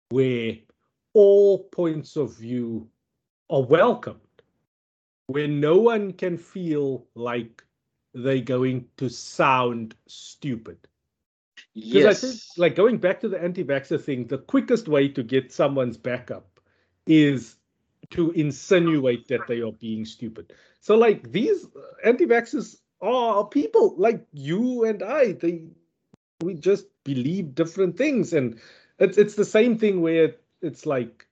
where all points of view are welcomed, where no one can feel like they're going to sound stupid. Because yes. I think, like going back to the anti-vaxxer thing, the quickest way to get someone's backup is to insinuate that they are being stupid. So, like these anti-vaxxers are people like you and I. They we just believe different things, and it's it's the same thing where it's like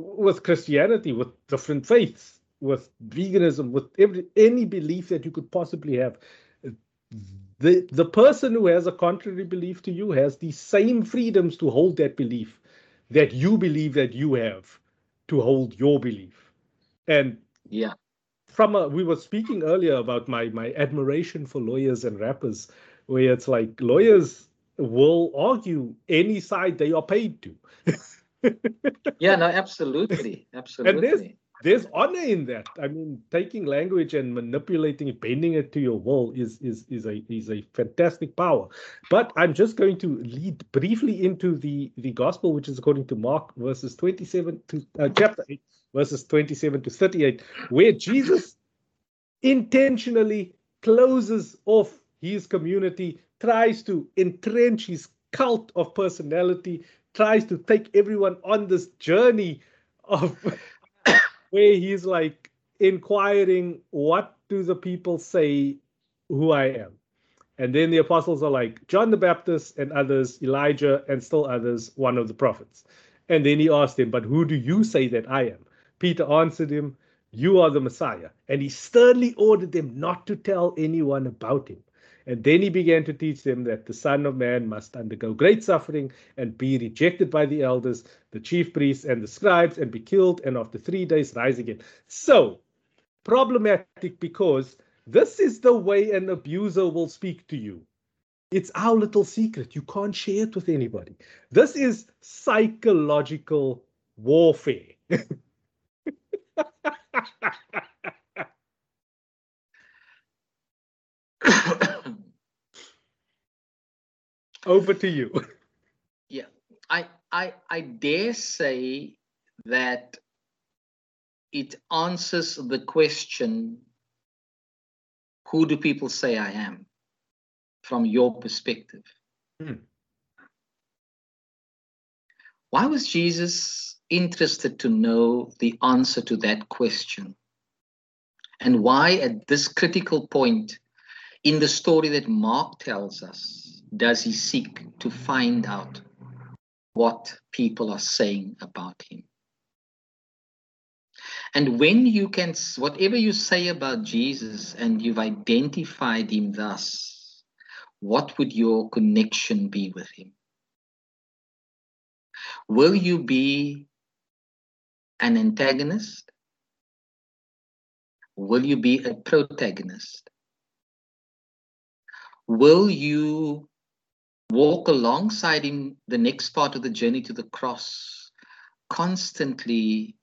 with Christianity, with different faiths, with veganism, with every any belief that you could possibly have the the person who has a contrary belief to you has the same freedoms to hold that belief that you believe that you have to hold your belief. And yeah. from a, we were speaking earlier about my my admiration for lawyers and rappers where it's like lawyers will argue any side they are paid to. Yeah no absolutely absolutely. there's honor in that. I mean, taking language and manipulating it, bending it to your will is is is a is a fantastic power. But I'm just going to lead briefly into the the gospel, which is according to Mark verses 27 to uh, chapter 8, verses 27 to 38, where Jesus intentionally closes off his community, tries to entrench his cult of personality, tries to take everyone on this journey of where he's like inquiring, what do the people say who I am? And then the apostles are like, John the Baptist and others, Elijah and still others, one of the prophets. And then he asked him, But who do you say that I am? Peter answered him, You are the Messiah. And he sternly ordered them not to tell anyone about him. And then he began to teach them that the Son of Man must undergo great suffering and be rejected by the elders, the chief priests, and the scribes, and be killed, and after three days rise again. So, problematic because this is the way an abuser will speak to you. It's our little secret. You can't share it with anybody. This is psychological warfare. Over to you. Yeah, I, I, I dare say that it answers the question who do people say I am from your perspective? Hmm. Why was Jesus interested to know the answer to that question? And why, at this critical point in the story that Mark tells us, does he seek to find out what people are saying about him? And when you can, whatever you say about Jesus and you've identified him thus, what would your connection be with him? Will you be an antagonist? Will you be a protagonist? Will you walk alongside him the next part of the journey to the cross, constantly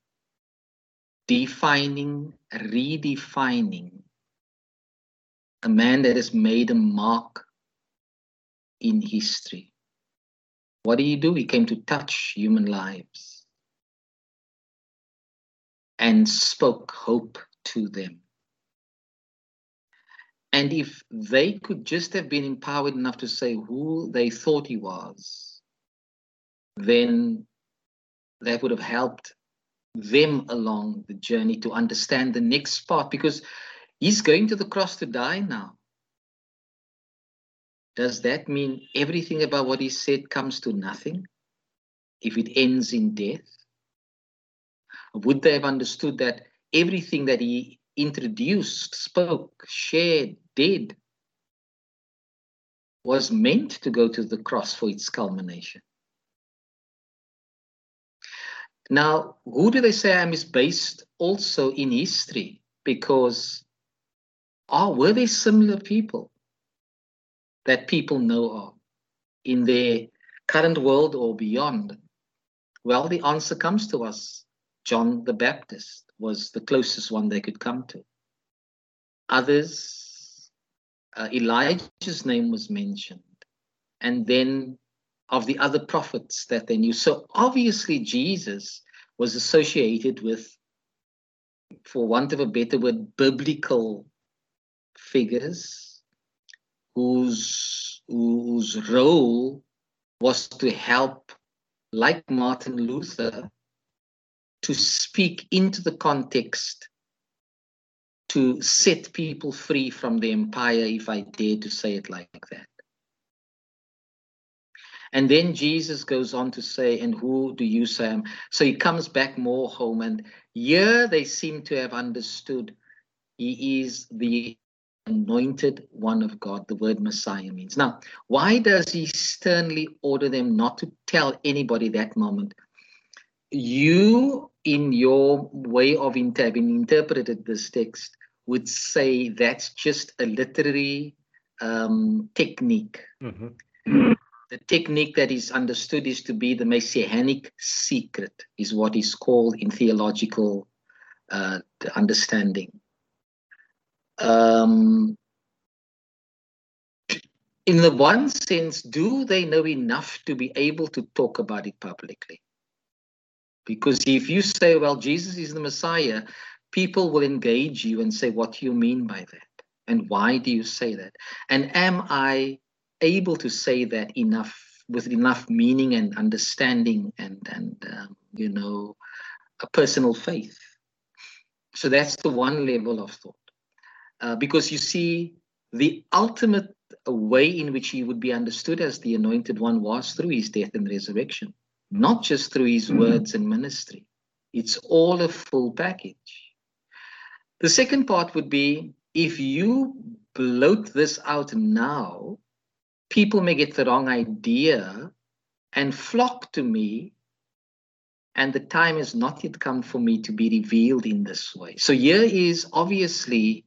defining, redefining a man that has made a mark in history. What did he do? He came to touch human lives and spoke hope to them. And if they could just have been empowered enough to say who they thought he was, then that would have helped them along the journey to understand the next part because he's going to the cross to die now. Does that mean everything about what he said comes to nothing if it ends in death? Would they have understood that everything that he introduced, spoke, shared, did was meant to go to the cross for its culmination? Now, who do they say I am is based also in history because oh, were they similar people that people know of in their current world or beyond? Well, the answer comes to us. John the Baptist was the closest one they could come to. Others, uh, Elijah's name was mentioned. And then of the other prophets that they knew. So obviously, Jesus was associated with, for want of a better word, biblical figures whose, whose role was to help, like Martin Luther, to speak into the context to set people free from the empire, if I dare to say it like that. And then Jesus goes on to say, And who do you say I am? So he comes back more home. And here they seem to have understood he is the anointed one of God, the word Messiah means. Now, why does he sternly order them not to tell anybody that moment? You, in your way of having interpreted this text, would say that's just a literary um, technique. Mm-hmm the technique that is understood is to be the messianic secret, is what is called in theological uh, understanding. Um, in the one sense, do they know enough to be able to talk about it publicly? Because if you say, well, Jesus is the Messiah, people will engage you and say, what do you mean by that? And why do you say that? And am I able to say that enough with enough meaning and understanding and and um, you know a personal faith so that's the one level of thought uh, because you see the ultimate way in which he would be understood as the anointed one was through his death and resurrection not just through his mm-hmm. words and ministry it's all a full package the second part would be if you bloat this out now people may get the wrong idea and flock to me and the time has not yet come for me to be revealed in this way. So here is obviously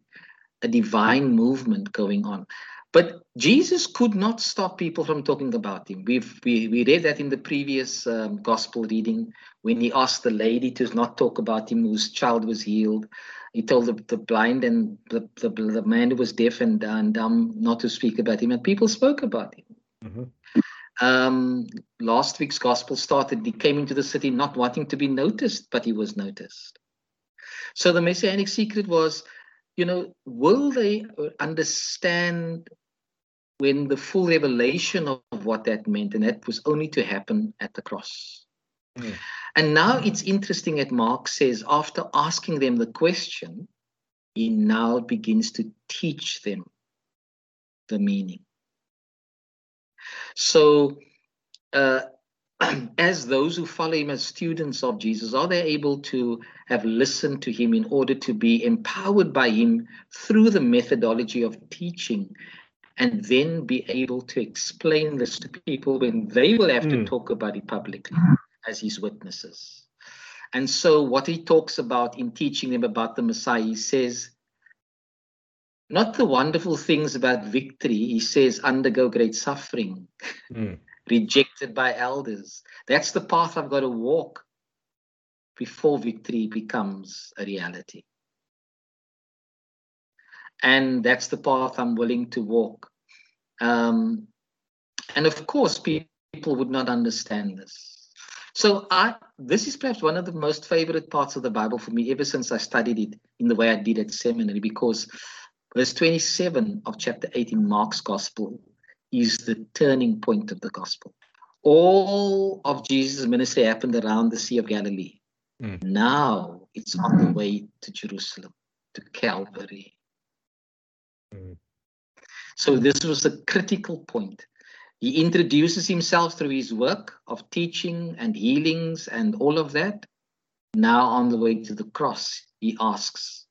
a divine movement going on. But jesus could not stop people from talking about him. We've we, we read that in the previous um, gospel reading when he asked the lady to not talk about him whose child was healed he told the, the blind and the, the, the man who was deaf and, and dumb not to speak about him, and people spoke about him. Mm-hmm. Um, last week's gospel started. He came into the city not wanting to be noticed, but he was noticed. So the messianic secret was, you know, will they understand when the full revelation of what that meant, and that was only to happen at the cross. Mm. And now it's interesting that Mark says, after asking them the question, he now begins to teach them the meaning. So, uh, as those who follow him as students of Jesus, are they able to have listened to him in order to be empowered by him through the methodology of teaching and then be able to explain this to people when they will have mm. to hmm. talk about it publicly? As his witnesses. And so, what he talks about in teaching them about the Messiah, he says, not the wonderful things about victory, he says, undergo great suffering, mm. rejected by elders. That's the path I've got to walk before victory becomes a reality. And that's the path I'm willing to walk. Um, and of course, people would not understand this. So I this is perhaps one of the most favorite parts of the Bible for me ever since I studied it in the way I did at seminary because verse 27 of chapter 8 in Mark's gospel is the turning point of the gospel. all of Jesus' ministry happened around the Sea of Galilee. Mm. Now it's on the way to Jerusalem, to Calvary. Mm. So this was a critical point. He introduces himself through his work of teaching and healings and all of that. Now on the way to the cross, he asks,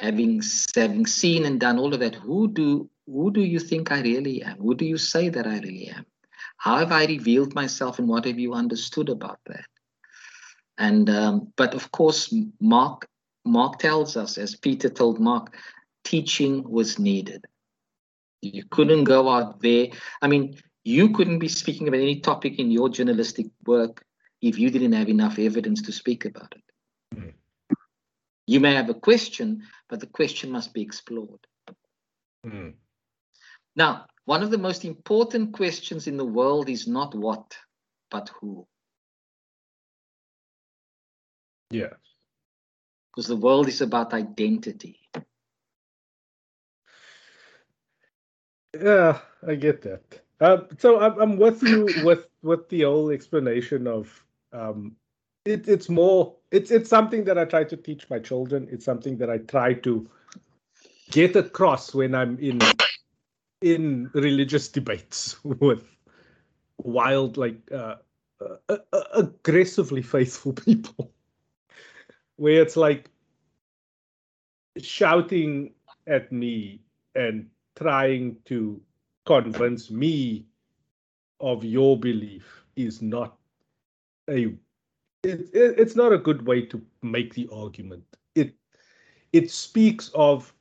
having having seen and done all of that, who do who do you think I really am? Who do you say that I really am? How have I revealed myself and what have you understood about that? And um, but of course, Mark Mark tells us, as Peter told Mark, teaching was needed. You couldn't go out there. I mean, you couldn't be speaking about any topic in your journalistic work if you didn't have enough evidence to speak about it. Mm. You may have a question, but the question must be explored. Mm. Now, one of the most important questions in the world is not what, but who. Yes. Because the world is about identity. Yeah, I get that. Uh, so I'm, I'm with you with with the whole explanation of um, it, it's more it's it's something that I try to teach my children. It's something that I try to get across when I'm in in religious debates with wild, like uh, uh, uh, aggressively faithful people, where it's like shouting at me and trying to convince me of your belief is not a it, it, it's not a good way to make the argument it it speaks of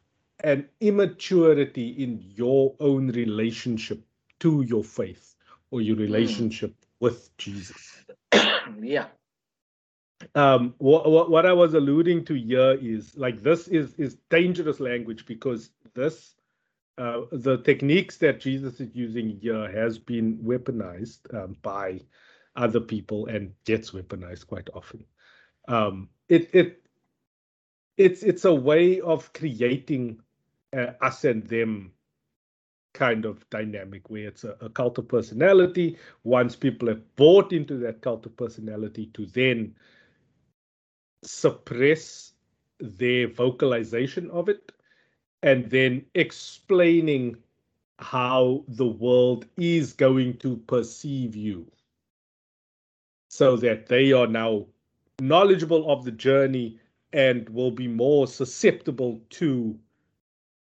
an immaturity in your own relationship to your faith or your hmm. relationship mm. with Jesus. yeah. Um, what, what what I was alluding to here is like this is is dangerous language because this uh, the techniques that Jesus is using here has been weaponized um, by other people and gets weaponized quite often. Um, it it it's it's a way of creating uh, us and them kind of dynamic where it's a, a, cult of personality. Once people have bought into that cult of personality, to then suppress their vocalization of it and then explaining how the world is going to perceive you so that they are now knowledgeable of the journey and will be more susceptible to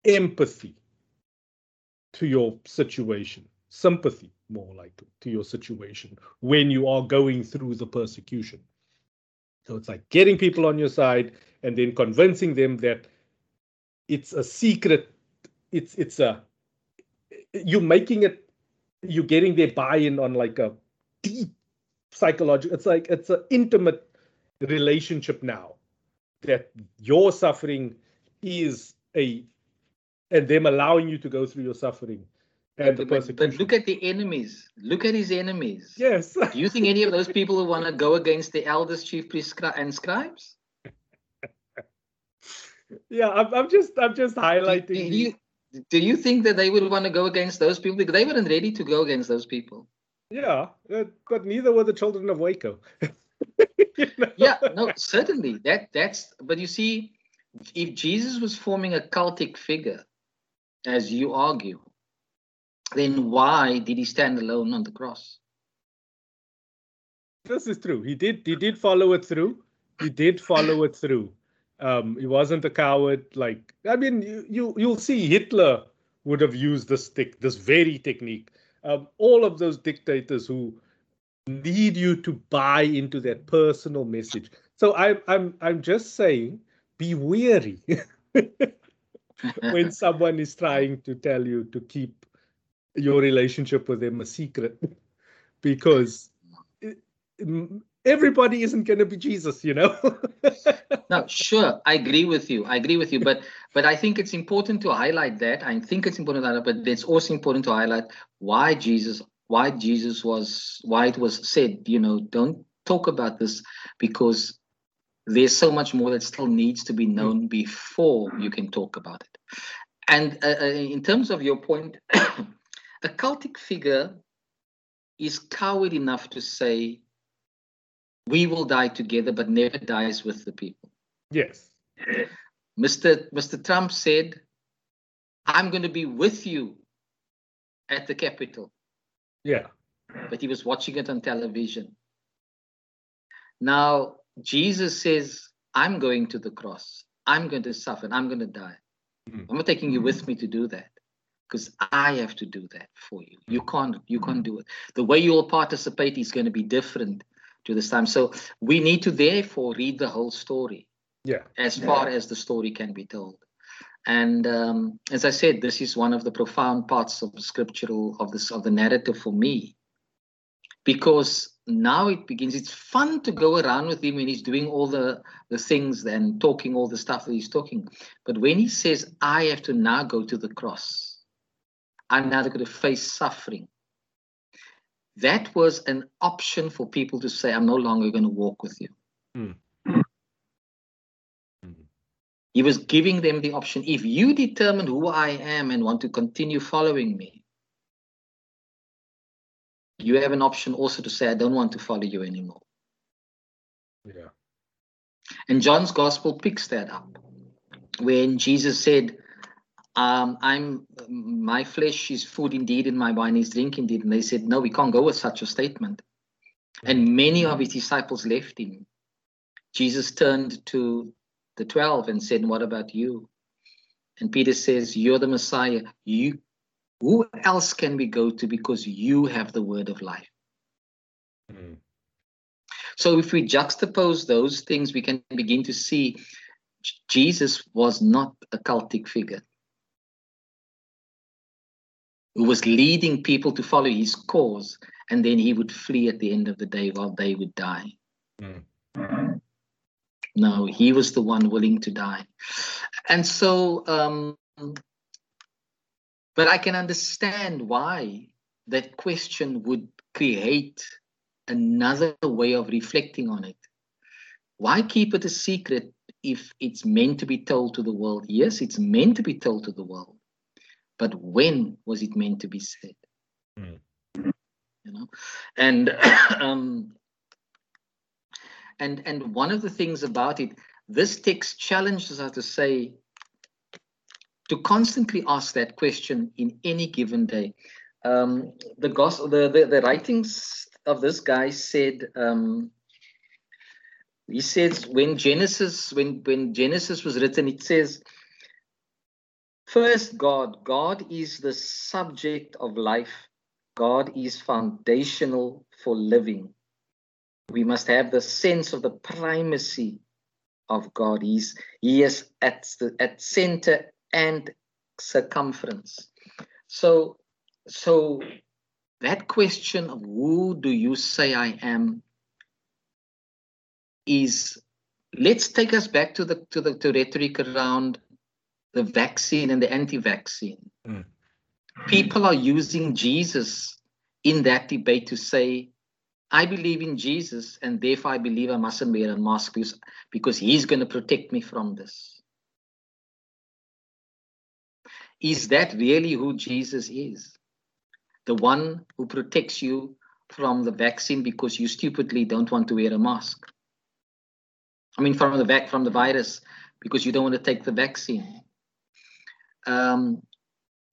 empathy to your situation, sympathy more likely to your situation when you are going through the persecution. So it's like getting people on your side and then convincing them that it's a secret, it's it's a you're making it you're getting their buy-in on like a deep psychological it's like it's an intimate relationship now that your suffering is a and them allowing you to go through your suffering and but, the persecution. But look at the enemies. Look at his enemies. Yes. Do you think any of those people would want to go against the elders, chief priests, and scribes? Yeah, I'm, I'm just I'm just highlighting. Do, you do you think that they would want to go against those people? Because they weren't ready to go against those people. Yeah, uh, but neither were the children of Waco. you know? Yeah, no, certainly that that's. But you see, if Jesus was forming a cultic figure, as you argue, then why did he stand alone on the cross? This is true. He did. He did follow it through. He did follow it through. Um, he wasn't a coward. Like I mean, you, you you'll see Hitler would have used this stick, this very technique. Um, all of those dictators who need you to buy into that personal message. So I'm I'm I'm just saying, be wary. when someone is trying to tell you to keep your relationship with them a secret because everybody isn't going to be jesus you know no sure i agree with you i agree with you but but i think it's important to highlight that i think it's important to highlight but it's also important to highlight why jesus why jesus was why it was said you know don't talk about this because there's so much more that still needs to be known before you can talk about it. And uh, uh in terms of your point, a cultic figure is coward enough to say, we will die together, but never dies with the people. Yes. Mr. Mr. Trump said, I'm going to be with you at the Capitol. Yeah. But he was watching it on television. Now, Jesus says, I'm going to the cross. I'm going to suffer. I'm going to die. Mm. I'm not taking you with me to do that because I have to do that for you. You can't you can't do it. The way you'll participate is going to be different to this time. So we need to therefore read the whole story. Yeah. As far as the story can be told. And um, as I said, this is one of the profound parts of the scriptural of this of the narrative for me, because now it begins. It's fun to go around with him when he's doing all the the things and talking all the stuff that he's talking. But when he says, "I have to now go to the cross," I'm now going to face suffering. That was an option for people to say, I'm no longer going to walk with you. Mm. He was giving them the option if you determine who I am and want to continue following me, you have an option also to say, I don't want to follow you anymore. Yeah. And John's gospel picks that up when Jesus said, um, I'm my flesh is food indeed, and my wine is drink indeed. And they said, No, we can't go with such a statement. And many of his disciples left him. Jesus turned to the 12 and said, What about you? And Peter says, You're the Messiah. You who else can we go to because you have the word of life? Mm. So if we juxtapose those things, we can begin to see Jesus was not a cultic figure who was leading people to follow his cause, and then he would flee at the end of the day while they would die. Mm. No, he was the one willing to die. And so, um, but I can understand why that question would create another way of reflecting on it. Why keep it a secret if it's meant to be told to the world? Yes, it's meant to be told to the world but when was it meant to be said? Mm. you know? And um and and one of the things about it this text challenges us to say to constantly ask that question in any given day. Um the gospel the, the the writings of this guy said um he says when genesis when when genesis was written it says First, God. God is the subject of life. God is foundational for living. We must have the sense of the primacy of God. He's, he is at the at center and circumference. So, so that question of who do you say I am is let's take us back to the to the to rhetoric around the vaccine and the anti-vaccine. Mm. People are using Jesus in that debate to say, I believe in Jesus, and therefore I believe I mustn't wear a mask because, because he's going to protect me from this. Is that really who Jesus is? The one who protects you from the vaccine because you stupidly don't want to wear a mask. I mean, from the vac from the virus because you don't want to take the vaccine um,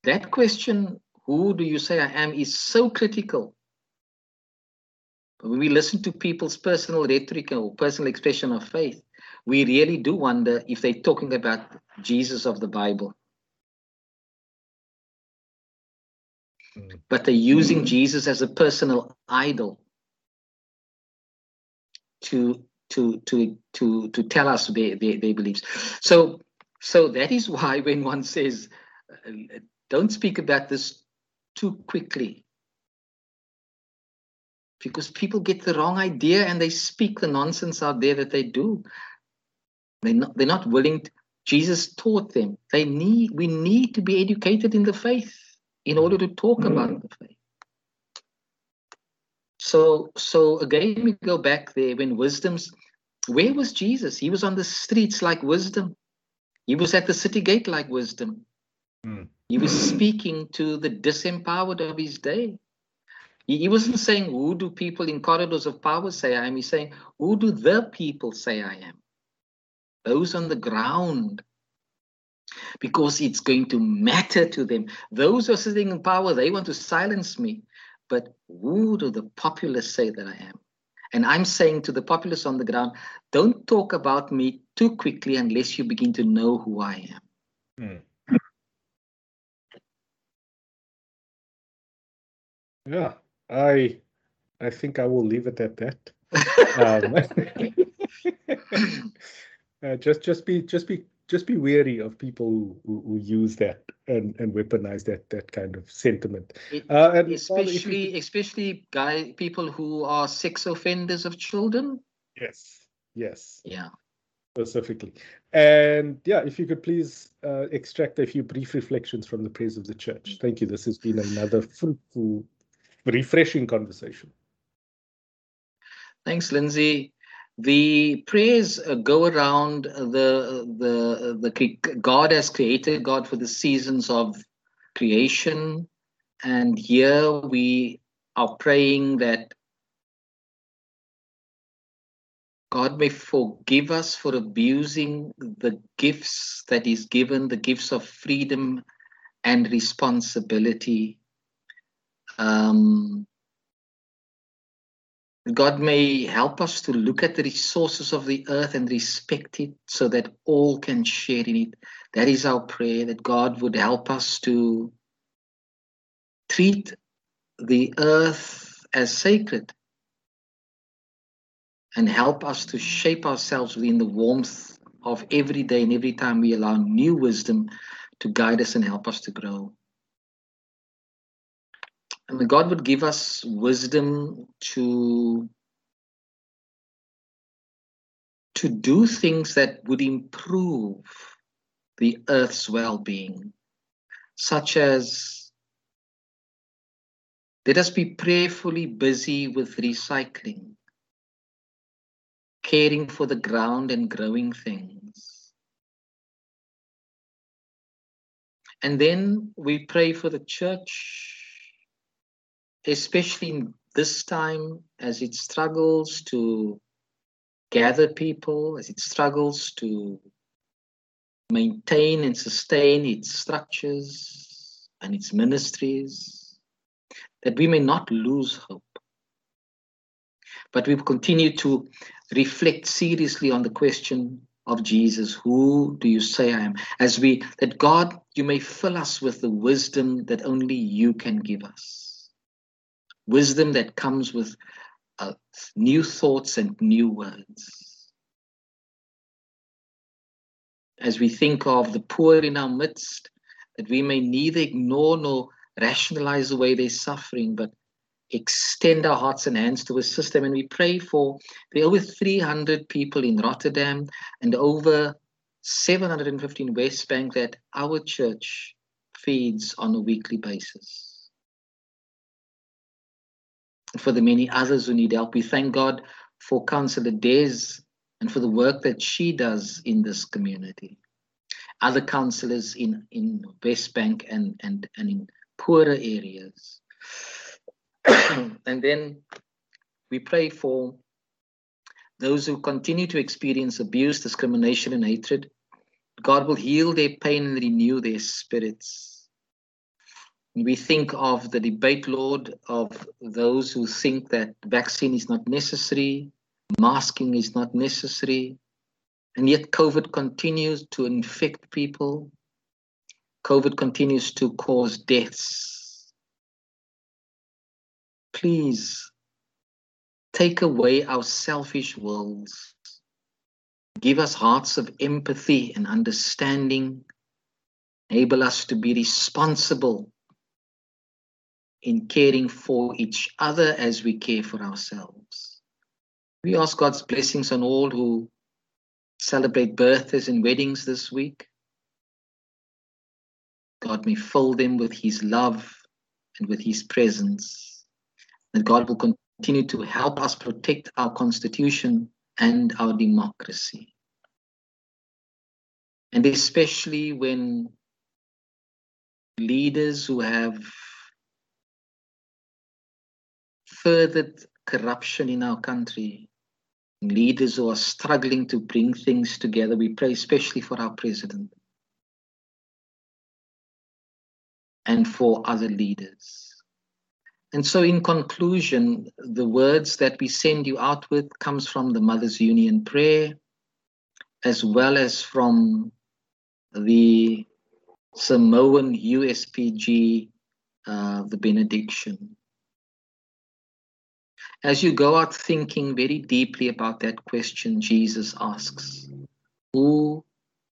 that question, who do you say I am, is so critical. When we listen to people's personal rhetoric or personal expression of faith, we really do wonder if they're talking about Jesus of the Bible. But they're using Jesus as a personal idol to to to to to tell us their, their, their beliefs. So so that is why when one says, uh, don't speak about this too quickly, because people get the wrong idea and they speak the nonsense out there that they do. They're not, they're not willing. To, Jesus taught them. They need. We need to be educated in the faith in order to talk mm. about the faith. So, so again, we go back there when wisdom's. Where was Jesus? He was on the streets like wisdom. He was at the city gate like wisdom. Mm. He was speaking to the disempowered of his day. He, he wasn't saying, Who do people in corridors of power say I am? He's saying, Who do the people say I am? Those on the ground. Because it's going to matter to them. Those who are sitting in power, they want to silence me. But who do the populace say that I am? And I'm saying to the populace on the ground, don't talk about me too quickly unless you begin to know who I am. Mm. Yeah, I I think I will leave it at that. um, uh, just just be just be just be wary of people who, who, who, use that and, and weaponize that that kind of sentiment. It, uh, and especially you, especially guy people who are sex offenders of children. Yes. Yes. Yeah. Specifically, and yeah, if you could please uh, extract a few brief reflections from the praise of the church. Thank you. This has been another fruitful, refreshing conversation. Thanks, Lindsay the praise uh, go around the the the God has created God for the seasons of creation, and here we are praying that God may forgive us for abusing the gifts that He's given, the gifts of freedom and responsibility. Um, God may help us to look at the resources of the earth and respect it so that all can share in it. That is our prayer that God would help us to treat the earth as sacred and help us to shape ourselves within the warmth of every day and every time we allow new wisdom to guide us and help us to grow. And God would give us wisdom to to do things that would improve the earth's well-being, such as let us be prayerfully busy with recycling, caring for the ground and growing things. And then we pray for the church especially in this time as it struggles to gather people, as it struggles to maintain and sustain its structures and its ministries, that we may not lose hope. But we continue to reflect seriously on the question of Jesus, who do you say I am? As we, that God, you may fill us with the wisdom that only you can give us wisdom that comes with uh, new thoughts and new words. As we think of the poor in our midst, that we may neither ignore nor rationalize away their suffering, but extend our hearts and hands to assist them. And we pray for the over 300 people in Rotterdam and over 715 West Bank that our church feeds on a weekly basis for the many others who need help. We thank God for Councillor Des and for the work that she does in this community. Other councillors in, in West Bank and, and, and in poorer areas. and then we pray for those who continue to experience abuse, discrimination, and hatred. God will heal their pain and renew their spirits we think of the debate, Lord, of those who think that vaccine is not necessary, masking is not necessary, and yet COVID continues to infect people. COVID continues to cause deaths. Please take away our selfish wills. Give us hearts of empathy and understanding. Enable us to be responsible in caring for each other as we care for ourselves. We ask God's blessings on all who celebrate birthdays and weddings this week. God may fill them with His love and with His presence. And God will continue to help us protect our Constitution and our democracy. And especially when leaders who have furthered corruption in our country, leaders who are struggling to bring things together. We pray especially for our president and for other leaders. And so in conclusion, the words that we send you out with comes from the Mother's Union prayer, as well as from the Samoan USPG, uh, the benediction. As you go out thinking very deeply about that question, Jesus asks, Who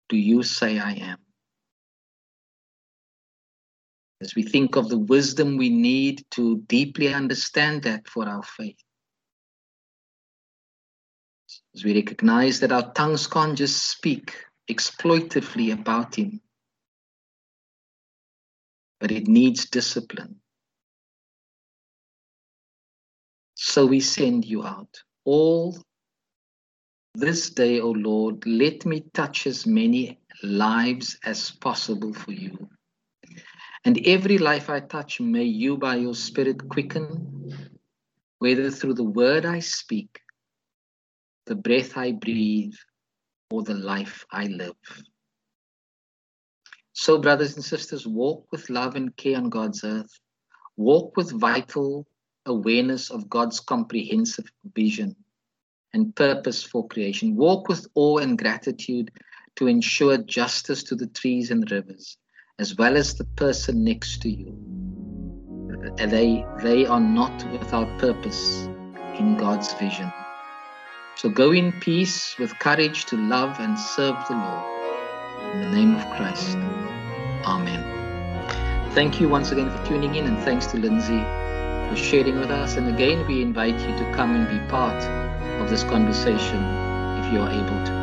do you say I am? As we think of the wisdom we need to deeply understand that for our faith. As we recognize that our tongues can't just speak exploitively about Him, but it needs discipline. So we send you out. All this day, O Lord, let me touch as many lives as possible for you. And every life I touch, may you by your Spirit quicken, whether through the word I speak, the breath I breathe, or the life I live. So, brothers and sisters, walk with love and care on God's earth. Walk with vital awareness of God's comprehensive vision and purpose for creation. Walk with awe and gratitude to ensure justice to the trees and rivers, as well as the person next to you. Uh, they, they are not without purpose in God's vision. So go in peace with courage to love and serve the Lord. In the name of Christ. Amen. Thank you once again for tuning in, and thanks to Lindsay for sharing with us. And again, we invite you to come and be part of this conversation if you are able to.